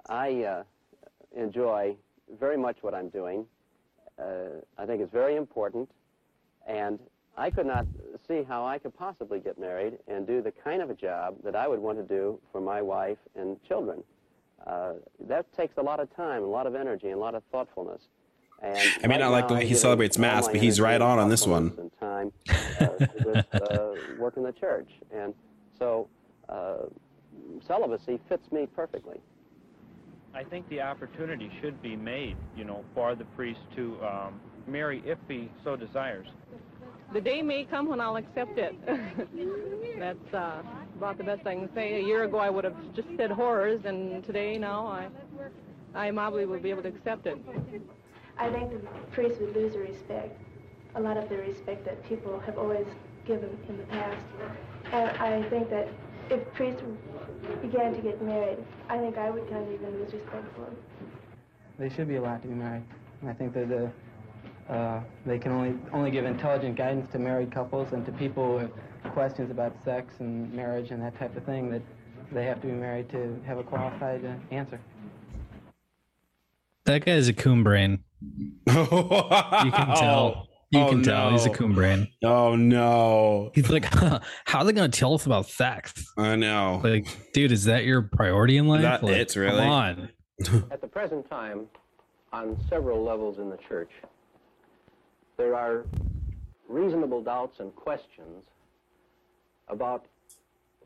I uh, enjoy very much what I'm doing. Uh, I think it's very important. And I could not see how I could possibly get married and do the kind of a job that I would want to do for my wife and children. Uh, that takes a lot of time, a lot of energy, and a lot of thoughtfulness. And I may right not like the way he celebrates Mass, but he's right on on this one. And time uh, with uh, work in the church, and so uh, celibacy fits me perfectly. I think the opportunity should be made, you know, for the priest to um, marry if he so desires. The day may come when I'll accept it. That's uh, about the best I can say. A year ago, I would have just said horrors, and today, now, I, I probably will be able to accept it. I think the priests would lose the respect, a lot of the respect that people have always given in the past. And I think that if priests began to get married, I think I would kind of even lose respect for them. They should be allowed to be married. I think that the, uh, they can only only give intelligent guidance to married couples and to people with questions about sex and marriage and that type of thing that they have to be married to have a qualified uh, answer. That guy is a coon brain. you can tell. You oh, can no. tell he's a coon brain. Oh no! He's like, huh, how are they going to tell us about sex? I know. Like, dude, is that your priority in life? That like, it's really. Come on. At the present time, on several levels in the church, there are reasonable doubts and questions about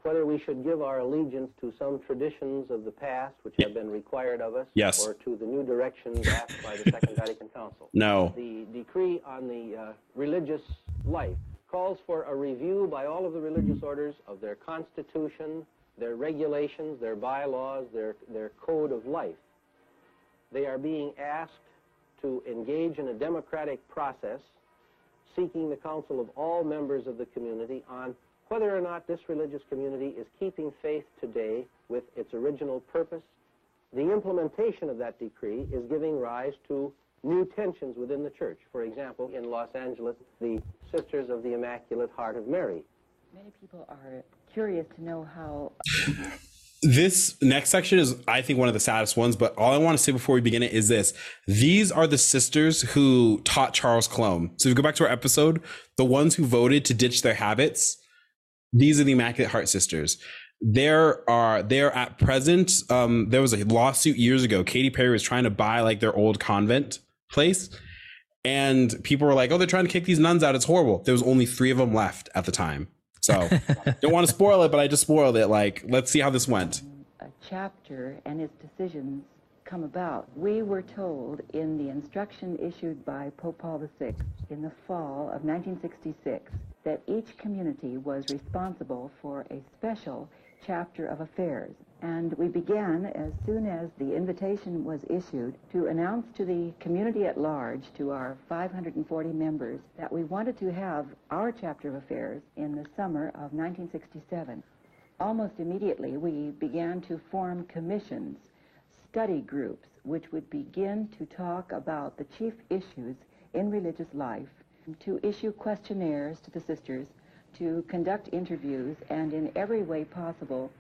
whether we should give our allegiance to some traditions of the past which have been required of us yes. or to the new directions asked by the Second Vatican Council. No. The decree on the uh, religious life calls for a review by all of the religious orders of their constitution, their regulations, their bylaws, their, their code of life. They are being asked to engage in a democratic process seeking the counsel of all members of the community on whether or not this religious community is keeping faith today with its original purpose. The implementation of that decree is giving rise to new tensions within the church. For example, in Los Angeles, the Sisters of the Immaculate Heart of Mary. Many people are curious to know how. This next section is, I think, one of the saddest ones. But all I want to say before we begin it is this: these are the sisters who taught Charles Coulombe. So if you go back to our episode, the ones who voted to ditch their habits these are the Immaculate Heart Sisters. There are there at present. Um, there was a lawsuit years ago. Katy Perry was trying to buy like their old convent place, and people were like, "Oh, they're trying to kick these nuns out. It's horrible." There was only three of them left at the time. So don't want to spoil it, but I just spoiled it. Like, let's see how this went. A chapter and its decisions come about. We were told in the instruction issued by Pope Paul VI in the fall of 1966 that each community was responsible for a special chapter of affairs. And we began as soon as the invitation was issued to announce to the community at large, to our 540 members, that we wanted to have our chapter of affairs in the summer of 1967. Almost immediately, we began to form commissions, study groups, which would begin to talk about the chief issues in religious life, to issue questionnaires to the sisters, to conduct interviews, and in every way possible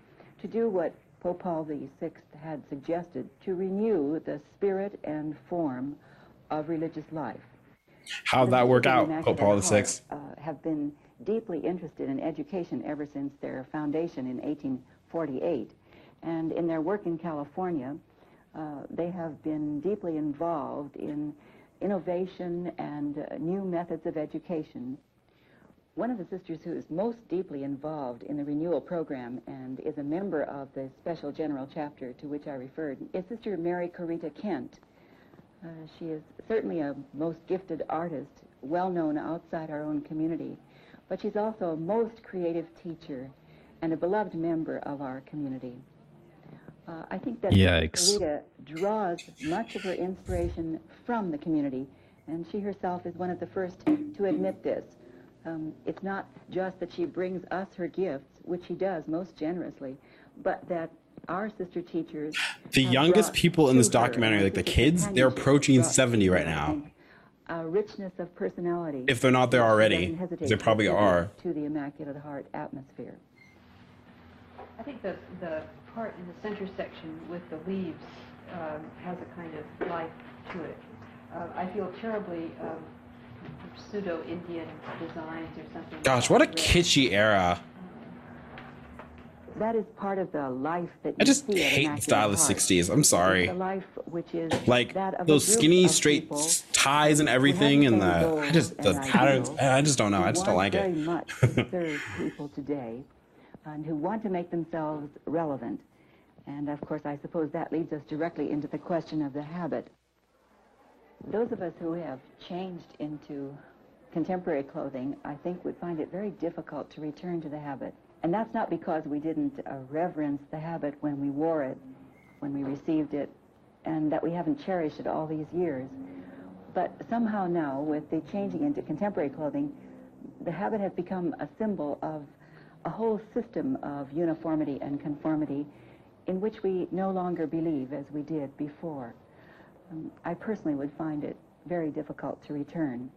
to do what Pope Paul VI had suggested, to renew the spirit and form of religious life. How'd that work out, Pope Paul VI? Uh, have been deeply interested in education ever since their foundation in 1848. And in their work in California, uh, they have been deeply involved in innovation and uh, new methods of education. One of the sisters who is most deeply involved in the renewal program and is a member of the special general chapter to which I referred is Sister Mary Corita Kent. Uh, she is certainly a most gifted artist, well known outside our own community, but she's also a most creative teacher and a beloved member of our community. Uh, I think that Yikes. Rita draws much of her inspiration from the community, and she herself is one of the first to admit this. Um, it's not just that she brings us her gifts, which she does most generously, but that our sister teachers. The youngest people in this documentary, like the kids, they're approaching 70 right now. and A richness of personality. If they're not there already, they probably are. To the Immaculate Heart atmosphere. I think the, the part in the center section with the leaves um, has a kind of life to it. Uh, I feel terribly um, pseudo-Indian designs or something. Gosh, what a kitschy era. That is part of the life that I just see hate the Immaculate style of the 60s. I'm sorry. The life which is Like that of those skinny, straight ties and everything, and the I just the patterns. ideals I just don't know. I just don't want like very it. much to serve people today, and who want to make themselves relevant. And of course, I suppose that leads us directly into the question of the habit. Those of us who have changed into contemporary clothing, I think, would find it very difficult to return to the habit. And that's not because we didn't uh, reverence the habit when we wore it, when we received it, and that we haven't cherished it all these years. But somehow now, with the changing into contemporary clothing, the habit has become a symbol of a whole system of uniformity and conformity in which we no longer believe as we did before. Um, I personally would find it very difficult to return.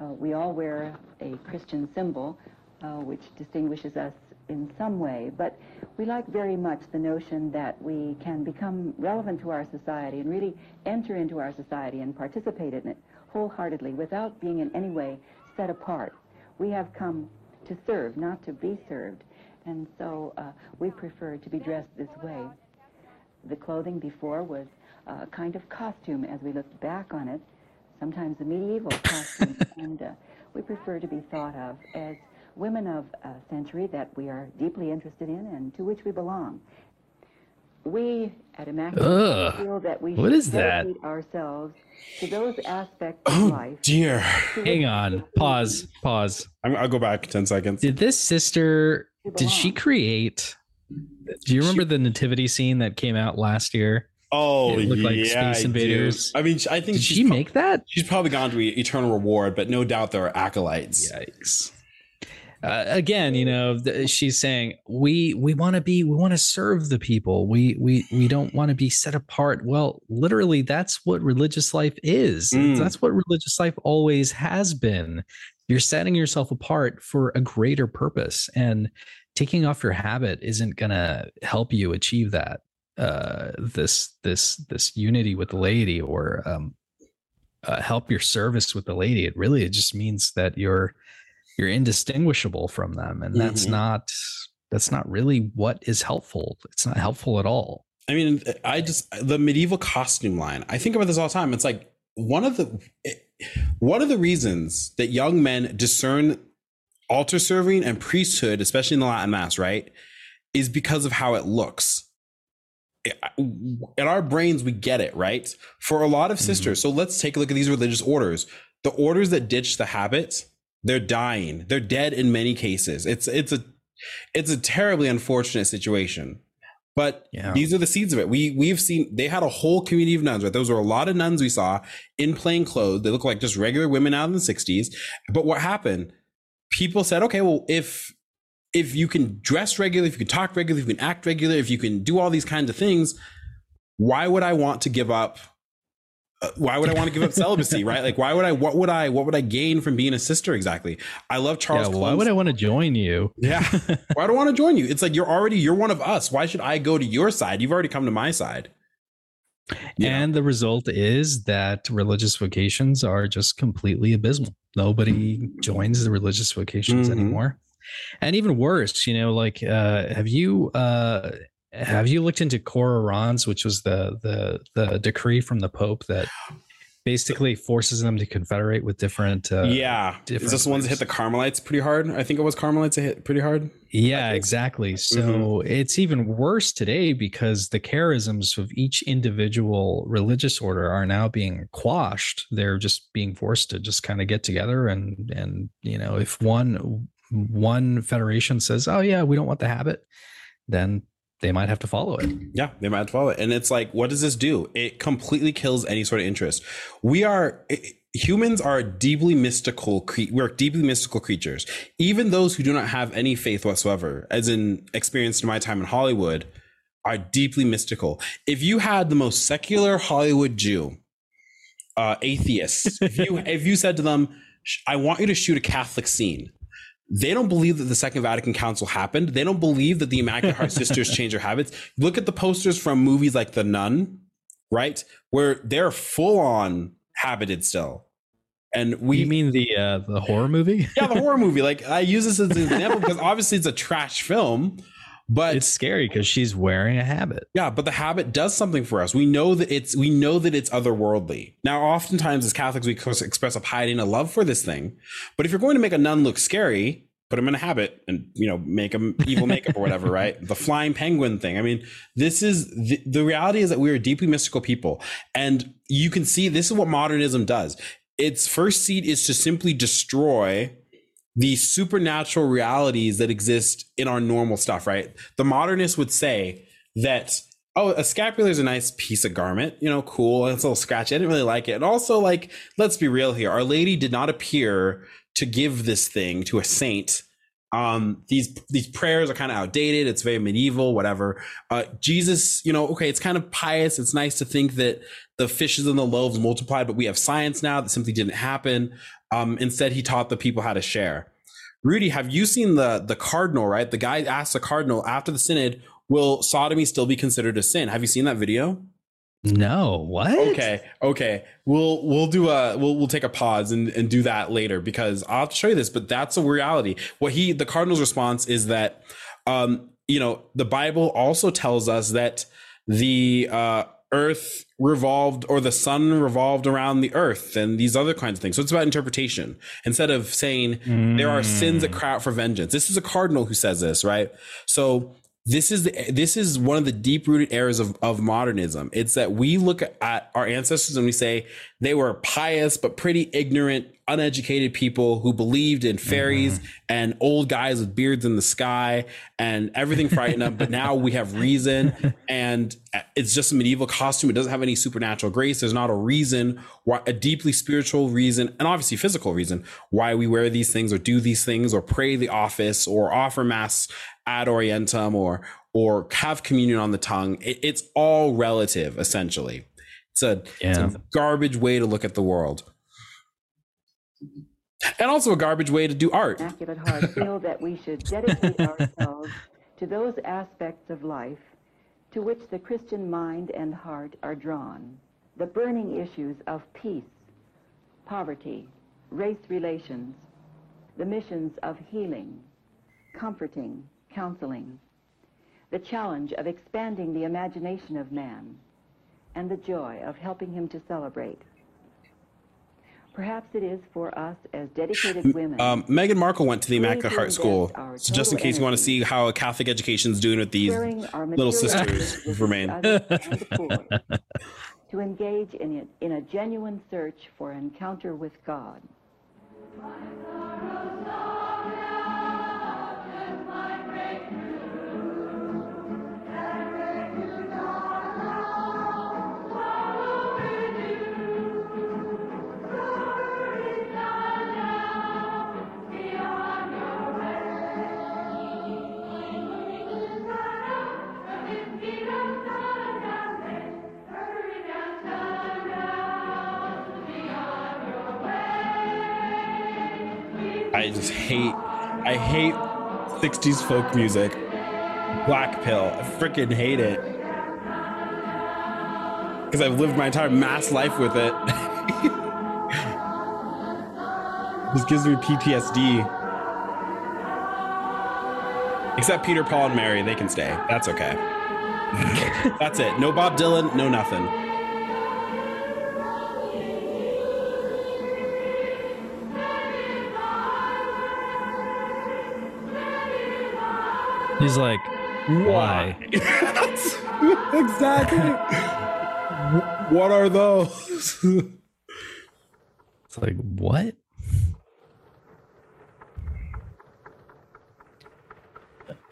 Uh, we all wear a Christian symbol, uh, which distinguishes us in some way, but we like very much the notion that we can become relevant to our society and really enter into our society and participate in it wholeheartedly without being in any way set apart. We have come to serve, not to be served, and so uh, we prefer to be dressed this way. The clothing before was a kind of costume as we looked back on it, sometimes a medieval costume, and uh, we prefer to be thought of as women of a century that we are deeply interested in and to which we belong. We at Immaculate Ugh. feel that we What should is that? dedicate ourselves to those aspects of life. Dear. Hang on. Pause. Pause. I'm, I'll go back 10 seconds. Did this sister, did she create, do you remember the nativity scene that came out last year? Oh, It looked like yeah, Space Invaders. I mean, I think Did she's she pro- make that? She's probably gone to eternal reward, but no doubt there are acolytes. Yikes. Uh, again, you know, she's saying we we want to be we want to serve the people. We we we don't want to be set apart. Well, literally, that's what religious life is. Mm. That's what religious life always has been. You're setting yourself apart for a greater purpose, and taking off your habit isn't gonna help you achieve that. Uh, this this this unity with the laity or um, uh, help your service with the lady. It really it just means that you're you're indistinguishable from them, and that's Mhm. not that's not really what is helpful. It's not helpful at all. I mean, I just the medieval costume line. I think about this all the time. It's like one of the one of the reasons that young men discern altar serving and priesthood, especially in the Latin Mass, right, is because of how it looks. In our brains, we get it, right? For a lot of mm-hmm. sisters, so let's take a look at these religious orders. The orders that ditch the habits they're dying. They're dead in many cases. It's it's a it's a terribly unfortunate situation. But these are the seeds of it. We we've seen they had a whole community of nuns, right? Those were a lot of nuns we saw in plain clothes. They look like just regular women out in the 60s. But what happened? People said, okay, well, if if you can dress regularly, if you can talk regularly, if you can act regularly, if you can do all these kinds of things, why would I want to give up uh, why would I want to give up celibacy, right? Like, why would I? What would I? What would I gain from being a sister? Exactly. I love Charles. Yeah, why would I want to join you? Yeah. why do I want to join you? It's like you're already you're one of us. Why should I go to your side? You've already come to my side. And the result is that religious vocations are just completely abysmal. Nobody joins the religious vocations Mhm. anymore. And even worse, you know, like uh have you uh have you looked into Cor Orans, which was the the the decree from the Pope that basically forces them to confederate with different uh yeah. Is this the ones that hit the Carmelites pretty hard? I think it was Carmelites that hit pretty hard. Yeah, exactly. So Mm-hmm. it's even worse today because the charisms of each individual religious order are now being quashed. They're just being forced to just kind of get together and and you know, if one one federation says, "Oh yeah, we don't want the habit," then they might have to follow it. Yeah, they might have to follow it. And it's like, what does this do? It completely kills any sort of interest. We are i- humans are deeply mystical. Cre- we're deeply mystical creatures. Even those who do not have any faith whatsoever, as in experienced in my time in Hollywood, are deeply mystical. If you had the most secular Hollywood Jew, uh, atheist, if you if you said to them, "I want you to shoot a Catholic scene," they don't believe that the Second Vatican Council happened. They don't believe that the Immaculate Heart Sisters changed their habits. Look at the posters from movies like The Nun, right, where they're full on habited still. And we you mean the uh the horror movie? yeah, the horror movie. Like I use this as an example because obviously it's a trash film, but it's scary because she's wearing a habit. Yeah, but the habit does something for us. We know that it's we know that it's otherworldly. Now, oftentimes as Catholics, we express a piety and a love for this thing. But if you're going to make a nun look scary, put him in a habit and you know make him evil makeup or whatever, right? The flying penguin thing. I mean, this is the, the reality is that we are deeply mystical people, and you can see this is what modernism does. Its first seed is to simply destroy the supernatural realities that exist in our normal stuff, right? The modernist would say that, oh, a scapular is a nice piece of garment, you know, cool. It's a little scratchy. I didn't really like it. And also, like, let's be real here. Our Lady did not appear to give this thing to a saint. Um, these these prayers are kind of outdated. It's very medieval, whatever. Uh, Jesus, you know, okay, it's kind of pious. It's nice to think that the fishes and the loaves multiplied, but we have science now that simply didn't happen. Um, instead, he taught the people how to share. Rudy, have you seen the the cardinal? Right, the guy asked the cardinal after the synod, "Will sodomy still be considered a sin?" Have you seen that video? No, what? Okay, okay. We'll we'll do a we'll we'll take a pause and, and do that later because I'll have to show you this, but that's a reality. What he the cardinal's response is that um, you know, the Bible also tells us that the uh earth revolved or the sun revolved around the earth and these other kinds of things. So it's about interpretation instead of saying there are sins that mm. cry out for vengeance. This is a cardinal who says this, right? So this is the, this is one of the deep rooted errors of, of modernism. It's that we look at our ancestors and we say they were pious but pretty ignorant, uneducated people who believed in fairies mm-hmm. and old guys with beards in the sky and everything frightened them. But now we have reason and it's just a medieval costume. It doesn't have any supernatural grace. There's not a reason why a deeply spiritual reason and obviously physical reason why we wear these things or do these things or pray the office or offer mass ad orientem or or have communion on the tongue. It, it's all relative, essentially. It's a, it's a garbage way to look at the world. And also a garbage way to do art. Immaculate Heart feel that we should dedicate ourselves to those aspects of life to which the Christian mind and heart are drawn. The burning issues of peace, poverty, race relations, the missions of healing, comforting, counseling, the challenge of expanding the imagination of man, and the joy of helping him to celebrate. Perhaps it is for us as dedicated women. Um, Meghan Markle went to the Immaculate Heart School. So just in case you want to see how a Catholic education is doing with these little sisters goods who've with remained. others and the poor, to engage in, it, in a genuine search for encounter with God. I just hate, I hate 60s folk music. Black Pill. I freaking hate it. Because I've lived my entire mass life with it. this gives me PTSD. Except Peter, Paul, and Mary, they can stay. That's okay. That's it. No Bob Dylan, no nothing. He's like, why? exactly. what are those? it's like, what?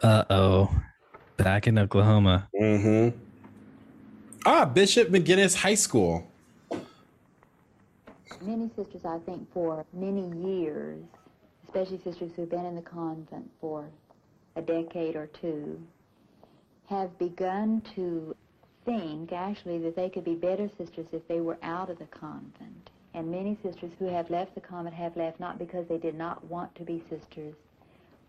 Uh oh. Back in Oklahoma. Mm-hmm. Ah, Bishop McGuinness High School. Many sisters, I think, for many years, especially sisters who've been in the convent for a decade or two, have begun to think, actually, that they could be better sisters if they were out of the convent. And many sisters who have left the convent have left not because they did not want to be sisters,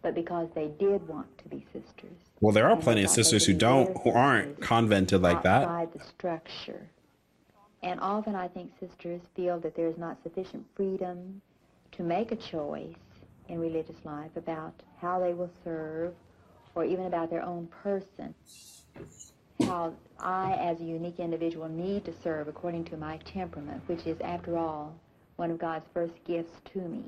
but because they did want to be sisters. Well, there are And plenty of sisters who don't, who aren't convented like that. outside the structure. And often I think sisters feel that there's not sufficient freedom to make a choice in religious life about how they will serve or even about their own person. How I, as a unique individual, need to serve according to my temperament, which is, after all, one of God's first gifts to me.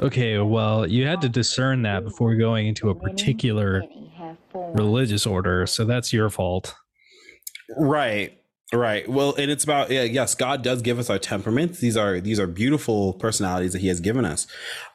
Okay, well, you had to discern that before going into a particular religious order, so that's your fault. Right. Right. Well, and it's about yeah, yes, God does give us our temperaments. These are these are beautiful personalities that He has given us,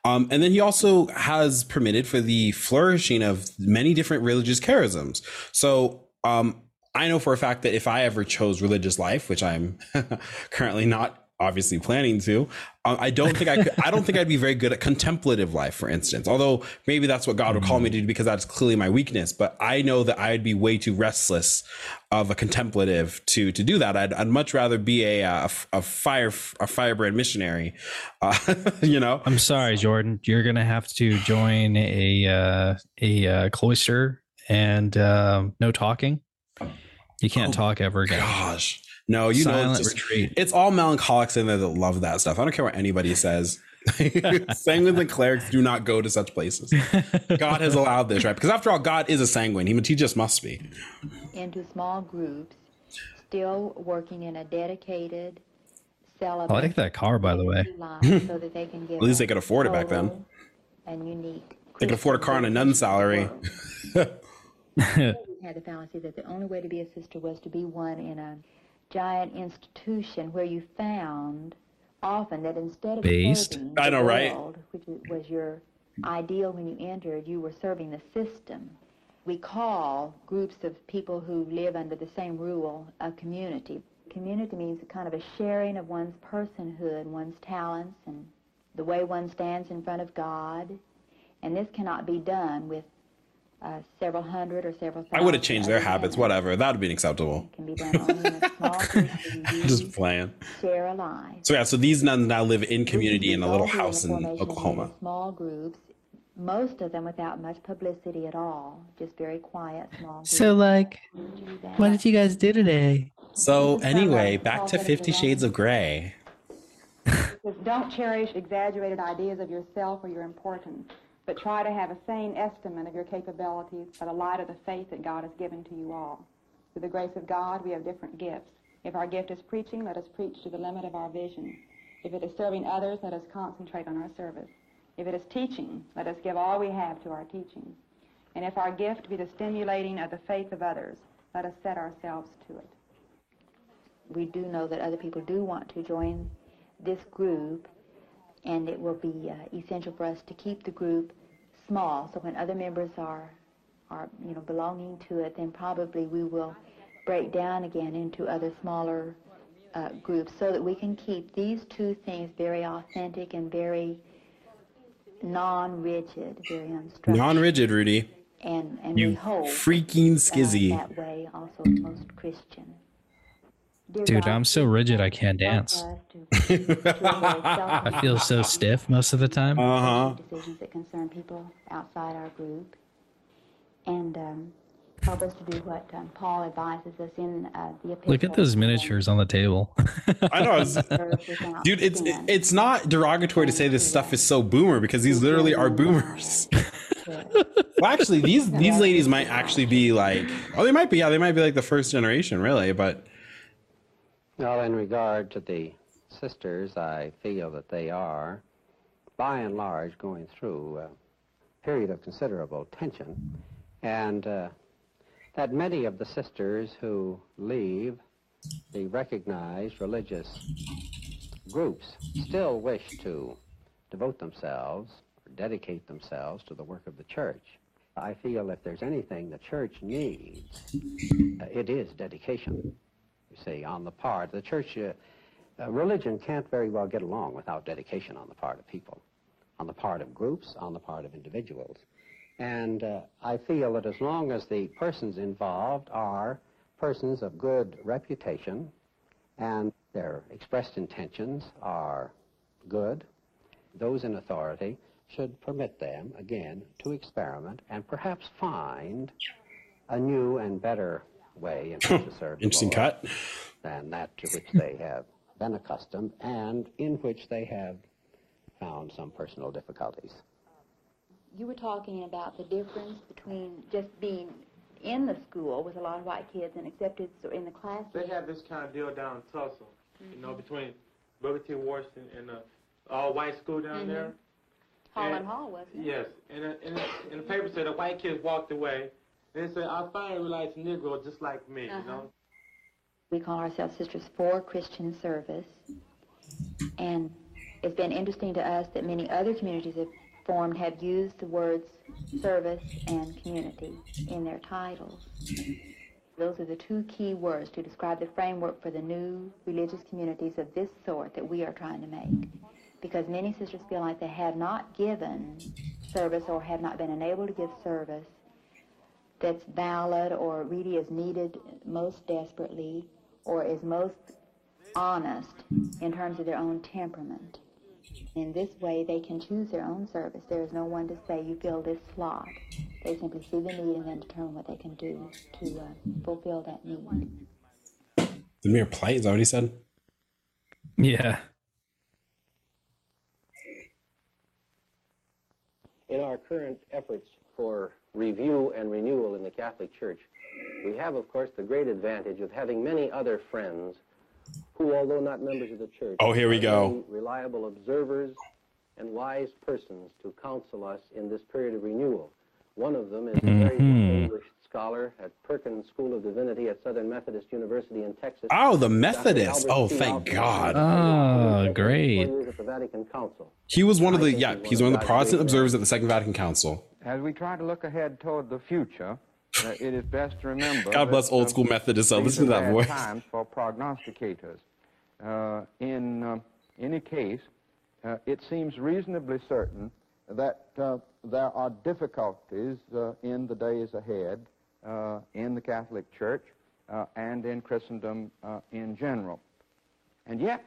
um, and then He also has permitted for the flourishing of many different religious charisms. So, um, I know for a fact that if I ever chose religious life, which I'm currently not obviously planning to, um, I don't think I could. I don't think I'd be very good at contemplative life, for instance. Although maybe that's what God would call me to do because that's clearly my weakness. But I know that I'd be way too restless of a contemplative to to do that. I'd, I'd much rather be a a, a fire a firebrand missionary. Uh, you know. I'm sorry, Jordan. You're gonna have to join a uh, a uh, cloister and um, no talking. You can't talk ever again. Gosh. No, you know, it's, just- retreat. it's all melancholics in there that love that stuff. I don't care what anybody says. Sanguines and cholerics do not go to such places. God has allowed this, right? Because after all, God is a sanguine. He, he just must be. into small groups, still working in a dedicated, I celibate like that car, by the way. so that they can give At least they could afford it back then. And unique. They could afford a car and a nun salary. Had the fallacy that the only way to be a sister was to be one in a giant institution where you found often that instead of Based? serving I know, the right? world, which was your ideal when you entered, you were serving the system. We call groups of people who live under the same rule a community. Community means a kind of a sharing of one's personhood, one's talents, and the way one stands in front of God. And this cannot be done with uh, several hundred or several thousand. I would have changed their habits, whatever. That would be acceptable. Can be done only in a small group where you Just playing. share a life. So yeah, so these nuns now live in community in a little house the in Oklahoma. many Small groups, most of them without much publicity at all, just very quiet small groups. So, like, what did you guys do today? So anyway, back to Fifty Shades of Grey. Don't cherish exaggerated ideas of yourself or your importance, but try to have a sane estimate of your capabilities by the light of the faith that God has given to you all. Through the grace of God, we have different gifts. If our gift is preaching, let us preach to the limit of our vision. If it is serving others, let us concentrate on our service. If it is teaching, let us give all we have to our teaching. And if our gift be the stimulating of the faith of others, let us set ourselves to it. we do know that other people do want to join this group, and it will be uh, essential for us to keep the group small. So when other members are, are you know, belonging to it, then probably we will break down again into other smaller uh, groups, so that we can keep these two things very authentic and very non-rigid, very unstructured. Non-rigid, Rudy. And and You we hope freaking uh, skizzy. that way also most Christian. Dear Dude, God, I'm so rigid I can't dance. I feel so stiff most of the time. Uh huh. decisions that concern people outside our group, and um, help us to do what um, Paul advises us in uh, the epistle. Look at those miniatures on the table. I know, it's- dude. It's it's not derogatory to say this stuff is so boomer because these literally are boomers. well, actually, these these ladies might actually be like, oh, they might be. Yeah, they might be like the first generation, really. But Well, in regard to the sisters, I feel that they are, by and large, going through a period of considerable tension, and uh, that many of the sisters who leave the recognized religious groups still wish to devote themselves or dedicate themselves to the work of the church. I feel if there's anything the church needs, uh, it is dedication you see, on the part. The church, uh, uh, religion can't very well get along without dedication on the part of people, on the part of groups, on the part of individuals. And uh, I feel that as long as the persons involved are persons of good reputation and their expressed intentions are good, those in authority should permit them, again, to experiment and perhaps find a new and better way in which to serve Interesting cut. than that to which they have been accustomed and in which they have found some personal difficulties. You were talking about the difference between just being in the school with a lot of white kids and accepted so in the classroom. They have this kind of deal down in Tulsa, you know, between Booker T. Washington and the all-white school down Mhm. there. Hall And- and Hall, wasn't it? Yes, and, uh, and, and the paper said the white kids walked away. And they said, I finally realized a Negro just like me, Uh-huh. you know. We call ourselves Sisters for Christian Service. And it's been interesting to us that many other communities have formed have used the words service and community in their titles. Those are the two key words to describe the framework for the new religious communities of this sort that we are trying to make. Because many sisters feel like they have not given service or have not been enabled to give service that's valid or really is needed most desperately or is most honest in terms of their own temperament. In this way, they can choose their own service. There is no one to say, you fill this slot. They simply see the need and then determine what they can do to uh, fulfill that need. the mere plight is that what said? Yeah. In our current efforts for review and renewal in the Catholic Church, we have, of course, the great advantage of having many other friends who, although not members of the church, Oh, here we are go. reliable observers and wise persons to counsel us in this period of renewal. One of them is a very Mhm. distinguished scholar at Perkins School of Divinity at Southern Methodist University in Texas. Oh, the Dr. Methodist. Oh, C. thank Outler. God. Oh, great. Four years at the Vatican Council. He was one of the yeah. He's one of the Protestant observers at the Second Vatican Council. As we try to look ahead toward the future, it is best to remember. God bless old school Methodists. These listen to that voice. times for prognosticators. Uh, in uh, any case, uh, it seems reasonably certain that uh, there are difficulties uh, in the days ahead uh, in the Catholic Church uh, and in Christendom uh, in general. And yet,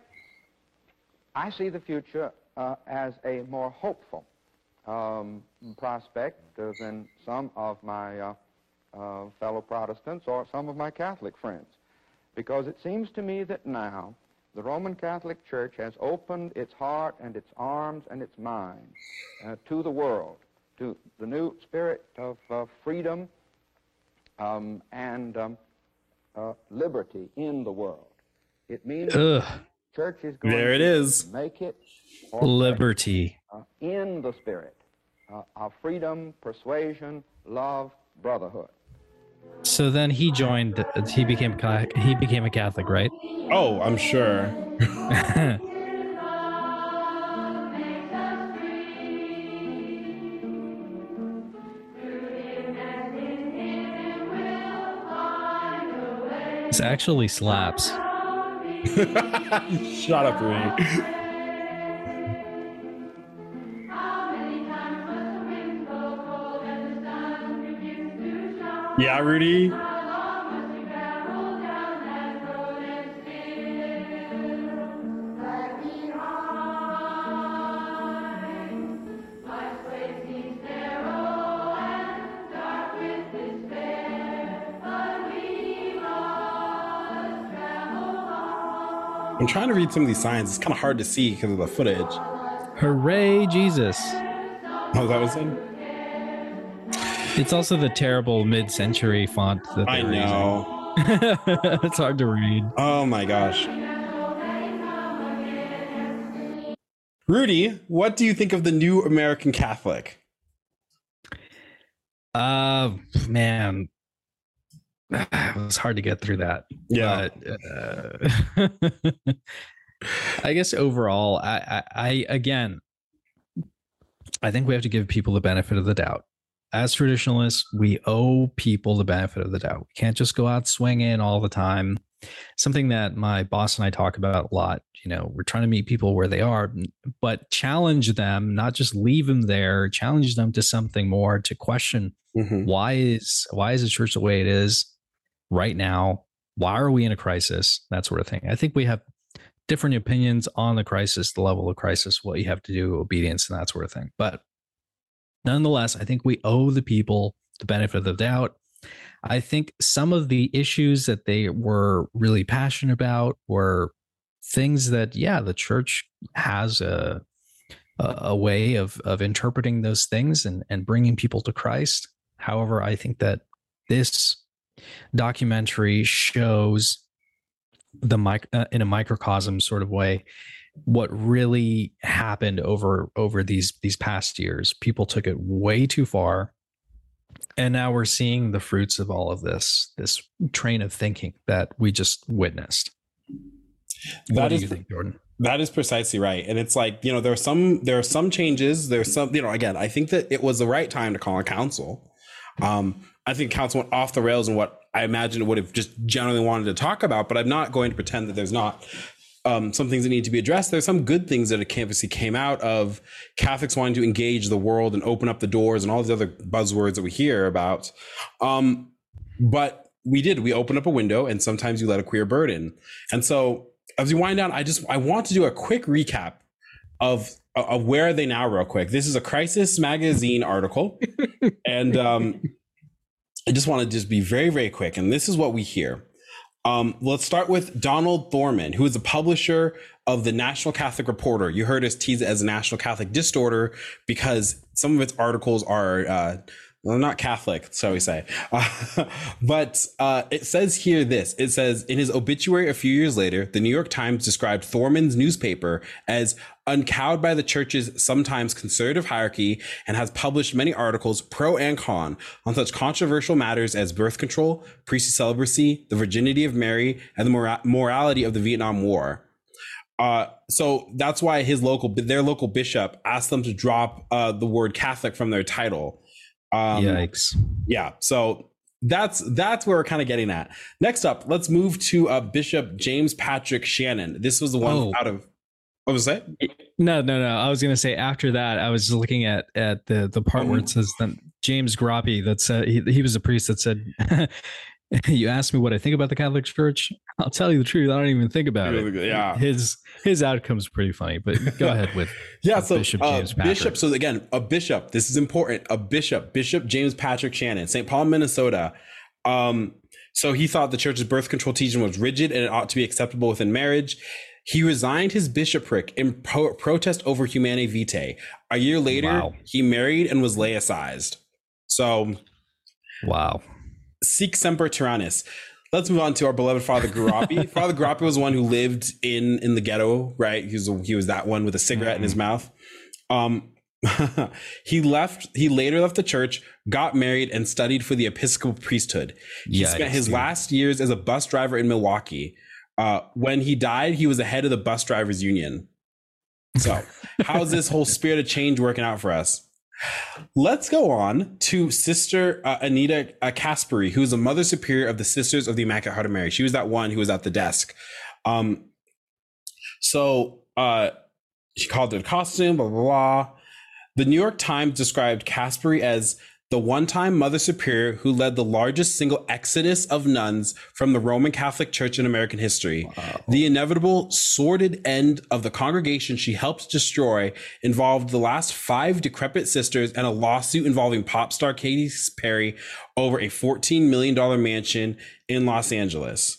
I see the future uh, as a more hopeful um, prospect uh, than some of my uh, uh, fellow Protestants or some of my Catholic friends. Because it seems to me that now the Roman Catholic Church has opened its heart and its arms and its mind uh, to the world, to the new spirit of uh, freedom um, and um, uh, liberty in the world. It means Ugh. church is going There it to is. make it Liberty. uh, in the spirit uh, of freedom, persuasion, love, brotherhood. So then he joined. He became he became a Catholic, right? Oh, I'm sure. This actually slaps. Shut up, Rudy. Yeah, Rudy. I'm trying to read some of these signs. It's kind of hard to see because of the footage. Hooray, Jesus. Oh, that was in. It's also the terrible mid century font that I know. it's hard to read. Oh my gosh. Rudy, what do you think of the new American Catholic? Uh, man, it was hard to get through that. Yeah. But, uh, I guess overall, I, I, I, again, I think we have to give people the benefit of the doubt. As traditionalists, we owe people the benefit of the doubt. We can't just go out swinging all the time. Something that my boss and I talk about a lot. You know, we're trying to meet people where they are, but challenge them, not just leave them there. Challenge them to something more, to question mm-hmm. why is why is the church the way it is right now? Why are we in a crisis? That sort of thing. I think we have different opinions on the crisis, the level of crisis, what you have to do, obedience, and that sort of thing. But nonetheless, I think we owe the people the benefit of the doubt. I think some of the issues that they were really passionate about were things that, yeah, the church has a a, way of of interpreting those things and and bringing people to Christ. However, I think that this documentary shows the mic uh, in a microcosm sort of way what really happened over over these these past years people took it way too far and now we're seeing the fruits of all of this this train of thinking that we just witnessed That what do is- you think jordan That is precisely right. And it's like, you know, there are some there are some changes. There's some, you know, again, I think that it was the right time to call a council. Um, I think council went off the rails and what I imagine it would have just generally wanted to talk about, but I'm not going to pretend that there's not um, some things that need to be addressed. There's some good things that obviously came out of Catholics wanting to engage the world and open up the doors and all these other buzzwords that we hear about. Um, but we did. We opened up a window, and sometimes you let a queer bird in. And so, as we wind down, I just I want to do a quick recap of of where are they now, real quick. This is a Crisis Magazine article, and um, I just want to just be very very quick. And this is what we hear. Um, let's start with Donald Thorman, who is the publisher of the National Catholic Reporter. You heard us tease it as a National Catholic Disorder because some of its articles are uh, well, not Catholic, so we say. Uh, but uh, it says here this it says, in his obituary a few years later, the New York Times described Thorman's newspaper as uncowed by the church's sometimes conservative hierarchy and has published many articles pro and con on such controversial matters as birth control, priestly celibacy, the virginity of Mary, and the mora- morality of the Vietnam War. Uh, so that's why his local, their local bishop asked them to drop uh, the word Catholic from their title. Um, Yikes! Yeah, so that's that's where we're kind of getting at. Next up, let's move to uh, Bishop James Patrick Shannon. This was the one Oh. out of what was that? No, no, no. I was gonna say after that, I was looking at at the the part where it says that James Groppi that said he, he was a priest that said, "You asked me what I think about the Catholic Church. I'll tell you the truth. I don't even think about it." Yeah. his his outcome's pretty funny. But go ahead with Yeah, so Bishop uh, James Patrick. Bishop. So again, a bishop. This is important. A bishop, Bishop James Patrick Shannon, St. Paul, Minnesota. Um, so he thought the church's birth control teaching was rigid and it ought to be acceptable within marriage. He resigned his bishopric in pro- protest over Humanae Vitae. A year later, Wow. he married and was laicized. So, wow. Sic semper tyrannis. Let's move on to our beloved Father Groppi. Father Groppi was one who lived in in the ghetto, right? He was he was that one with a cigarette in his mouth. Um, he left. He later left the church, got married, and studied for the Episcopal priesthood. He Yikes, spent his last years as a bus driver in Milwaukee. Uh, when he died, he was the head of the bus drivers union. So, how's this whole spirit of change working out for us? Let's go on to Sister uh, Anita uh, Caspary, who's the Mother Superior of the Sisters of the Immaculate Heart of Mary. She was that one who was at the desk. Um, so uh, she called it a costume, blah, blah, blah. The New York Times described Caspary as the one time Mother Superior who led the largest single exodus of nuns from the Roman Catholic Church in American history. The inevitable sordid end of the congregation she helped destroy involved the last five decrepit sisters and a lawsuit involving pop star Katy Perry over a $14 million mansion in Los Angeles.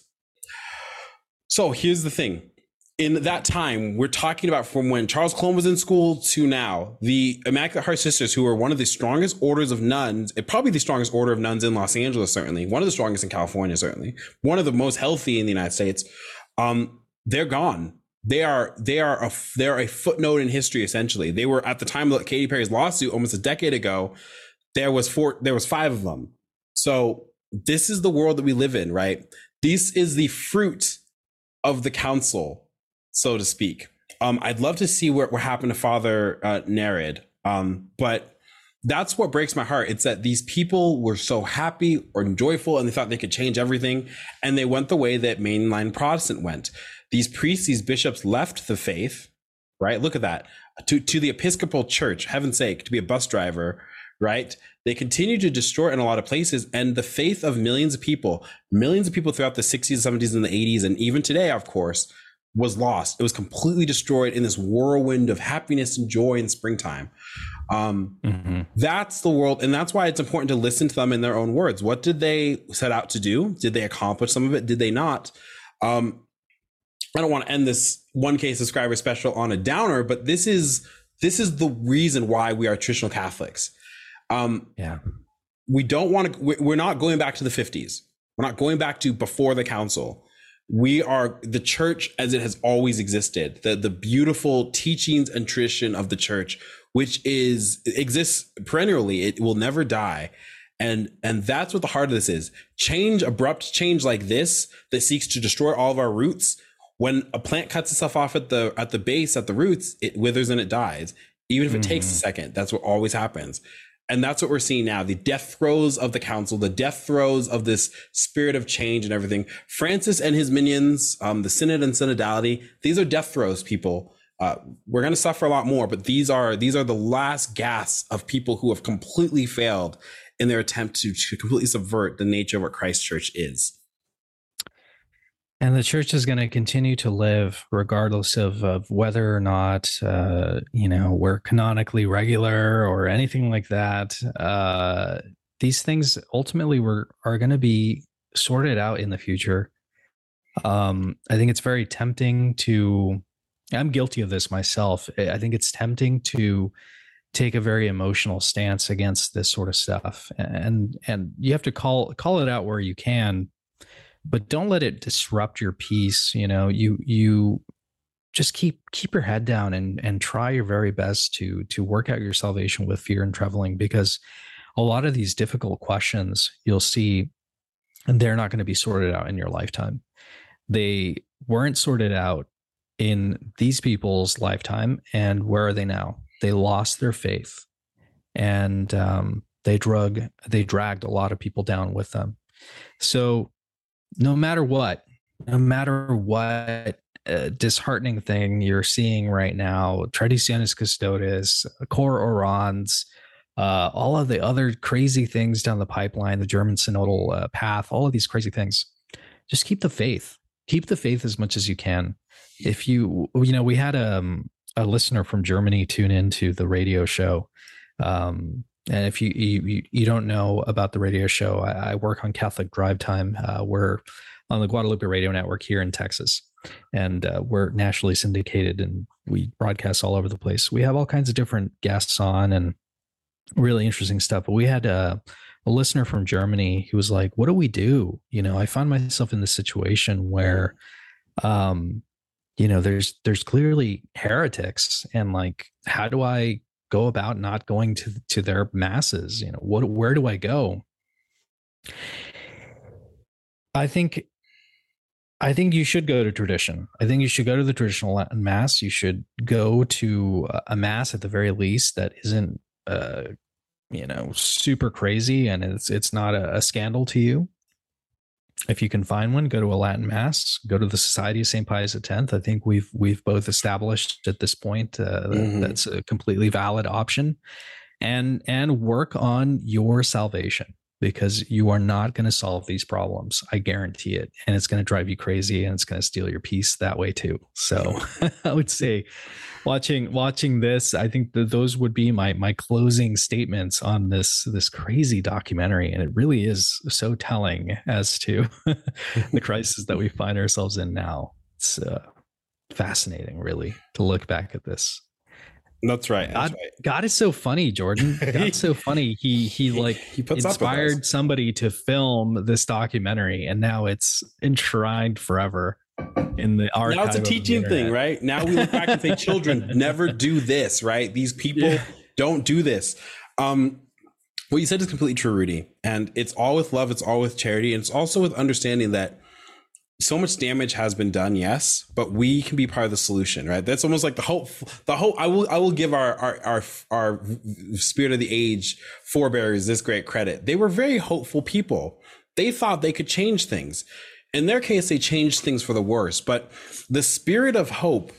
So here's the thing in that time, we're talking about from when Charles Cologne was in school to now, the Immaculate Heart Sisters, who are one of the strongest orders of nuns, eh, probably the strongest order of nuns in Los Angeles, certainly one of the strongest in California, certainly one of the most healthy in the United States. Um, they're gone. They are they are a they are a footnote in history. Essentially, they were at the time of Katy Perry's lawsuit almost a decade ago. There was four. There was five of them. So this is the world that we live in, right? This is the fruit of the council so to speak. Um, I'd love to see what, what happened to Father uh, Nerid. Um, but that's what breaks my heart. It's that these people were so happy or joyful and they thought they could change everything. And they went the way that mainline Protestant went. These priests, these bishops left the faith, right? Look at that. To, to the Episcopal Church, heaven's sake, to be a bus driver, right? They continue to destroy in a lot of places. And the faith of millions of people, millions of people throughout the 60s, 70s, and the 80s, and even today, of course, was lost. It was completely destroyed in this whirlwind of happiness and joy in springtime. Um, mm-hmm. That's the world, and that's why it's important to listen to them in their own words. What did they set out to do? Did they accomplish some of it? Did they not? Um, I don't want to end this one K subscriber special on a downer, but this is this is the reason why we are traditional Catholics. Um, yeah, we don't want to. We're not going back to the fifties. We're not going back to before the council we are the church as it has always existed the the beautiful teachings and tradition of the church which is exists perennially it will never die and and that's what the heart of this is change abrupt change like this that seeks to destroy all of our roots when a plant cuts itself off at the at the base at the roots it withers and it dies even if it mm-hmm. takes a mm-hmm. second that's what always happens and that's what we're seeing now the death throes of the council, the death throes of this spirit of change and everything. Francis and his minions, um, the synod and synodality, these are death throes, people. Uh, we're going to suffer a lot more, but these are these are the last gasps of people who have completely failed in their attempt to, to completely subvert the nature of what Christ Church is. And the church is going to continue to live regardless of, of whether or not, uh, you know, we're canonically regular or anything like that. Uh, these things ultimately were, are going to be sorted out in the future. Um, I think it's very tempting to, I'm guilty of this myself. I think it's tempting to take a very emotional stance against this sort of stuff. And, and you have to call, call it out where you can but don't let it disrupt your peace you know you you just keep keep your head down and and try your very best to to work out your salvation with fear and trembling because a lot of these difficult questions you'll see and they're not going to be sorted out in your lifetime. They weren't sorted out in these people's lifetime and where are they now? They lost their faith and um, they drug they dragged a lot of people down with them. So no matter what, no matter what uh, disheartening thing you're seeing right now, Traditionis Custodes, Cor Orans, uh, all of the other crazy things down the pipeline, the German synodal uh, path, all of these crazy things, just keep the faith. Keep the faith as much as you can. If you, you know, we had a, um, a listener from Germany tune into the radio show. Um, and if you, you you don't know about the radio show, I, I work on Catholic Drive Time. Uh, we're on the Guadalupe Radio Network here in Texas, and uh, we're nationally syndicated, and we broadcast all over the place. We have all kinds of different guests on, and really interesting stuff. But we had a, a listener from Germany who was like, "What do we do?" You know, I find myself in this situation where, um, you know, there's there's clearly heretics, and like, how do I go about not going to to their masses you know what where do i go? I think i think you should go to tradition. I think you should go to the traditional latin mass. You should go to a mass at the very least that isn't uh you know super crazy and it's it's not a, a scandal to you if you can find one, go to a Latin mass. Go to the Society of Saint Pius X. I think we've we've both established at this point uh, mm-hmm. that's a completely valid option, and and work on your salvation because you are not going to solve these problems. I guarantee it, and it's going to drive you crazy, and it's going to steal your peace that way too. So I would say watching watching this i think that those would be my my closing statements on this this crazy documentary and it really is so telling as to the crisis that we find ourselves in now it's uh, fascinating, really, to look back at this. That's right. That's God, right. God is so funny, Jordan. God's so funny. He he like he inspired somebody to film this documentary, and now it's enshrined forever in the archive. now it's a teaching thing, right? Now we look back and say, children, never do this, right? These people don't do this. Um, what you said is completely true, Rudy. And it's all with love, it's all with charity, and it's also with understanding that so much damage has been done, yes, but we can be part of the solution, right? That's almost like the hope. The hope. I will. I will give our our our, our spirit of the age forebears this great credit. They were very hopeful people. They thought they could change things. In their case, they changed things for the worse. But the spirit of hope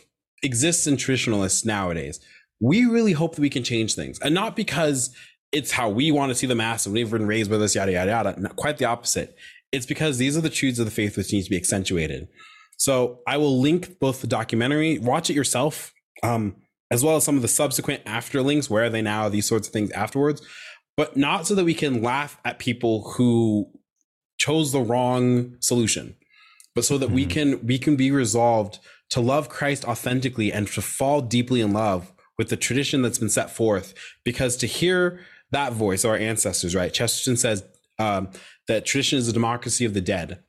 exists in traditionalists nowadays. We really hope that we can change things, and not because it's how we want to see the mass and we've been raised with this, yada yada yada. Not quite the opposite. It's because these are the truths of the faith which need to be accentuated. So I will link both the documentary, watch it yourself, um, as well as some of the subsequent after links. Where are they now? These sorts of things afterwards, but not so that we can laugh at people who chose the wrong solution, but so that we can we can be resolved to love Christ authentically and to fall deeply in love with the tradition that's been set forth. Because to hear that voice, our ancestors, right? Chesterton says um, that tradition is a democracy of the dead.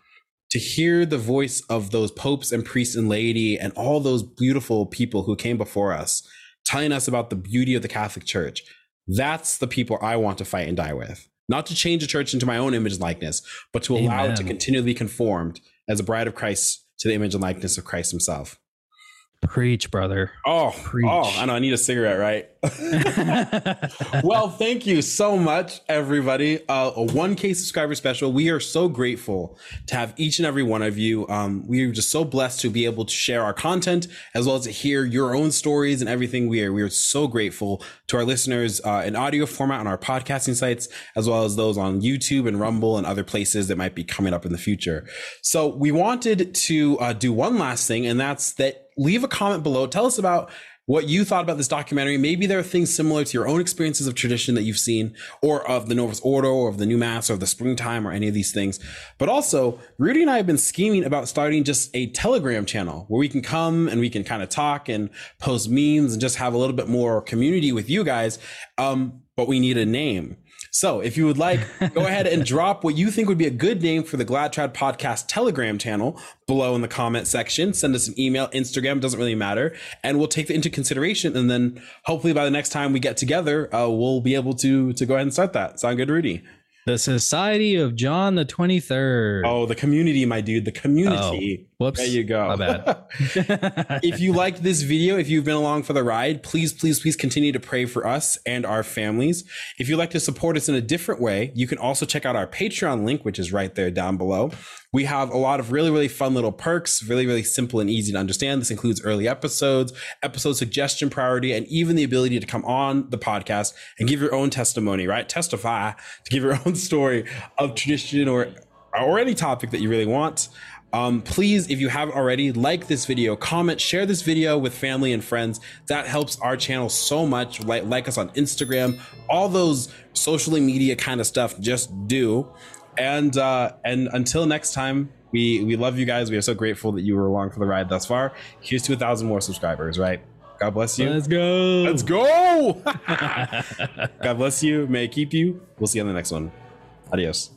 To hear the voice of those popes and priests and laity and all those beautiful people who came before us, telling us about the beauty of the Catholic Church, that's the people I want to fight and die with. Not to change the church into my own image and likeness, but to allow it to continually be conformed as a bride of Christ to the image and likeness of Christ himself. Preach, brother. Oh, oh, I know. I need a cigarette, right? well, thank you so much, everybody. Uh, a 1K subscriber special. We are so grateful to have each and every one of you. Um, we are just so blessed to be able to share our content as well as to hear your own stories and everything. We are we are so grateful to our listeners uh, in audio format on our podcasting sites, as well as those on YouTube and Rumble and other places that might be coming up in the future. So we wanted to uh, do one last thing, and that's that. Leave a comment below. Tell us about what you thought about this documentary. Maybe there are things similar to your own experiences of tradition that you've seen, or of the Novus Ordo, or of the New Mass, or the Springtime, or any of these things. But also, Rudy and I have been scheming about starting just a Telegram channel where we can come and we can kind of talk and post memes and just have a little bit more community with you guys. Um, but we need a name. So if you would like, go ahead and drop what you think would be a good name for the GladTrad Podcast Telegram channel below in the comment section. Send us an email, Instagram, doesn't really matter. And we'll take that into consideration. And then hopefully by the next time we get together, uh, we'll be able to, to go ahead and start that. Sound good, Rudy? The Society of John the 23rd. Oh, the community, my dude. The community. Oh, whoops. There you go. My bad. if you liked this video, if you've been along for the ride, please, please, please continue to pray for us and our families. If you'd like to support us in a different way, you can also check out our Patreon link, which is right there down below. We have a lot of really, really fun little perks, really, really simple and easy to understand. This includes early episodes, episode suggestion priority, and even the ability to come on the podcast and give your own testimony, right? Testify to give your own story of tradition or or any topic that you really want. Um, please, if you haven't already, like this video, comment, share this video with family and friends. That helps our channel so much. Like, like us on Instagram, all those socially media kind of stuff. Just do. And uh, and until next time, we we love you guys. We are so grateful that you were along for the ride thus far. Here's to a thousand more subscribers. Right. God bless you. Let's go. Let's go. God bless you. May it keep you. We'll see you on the next one. Adios.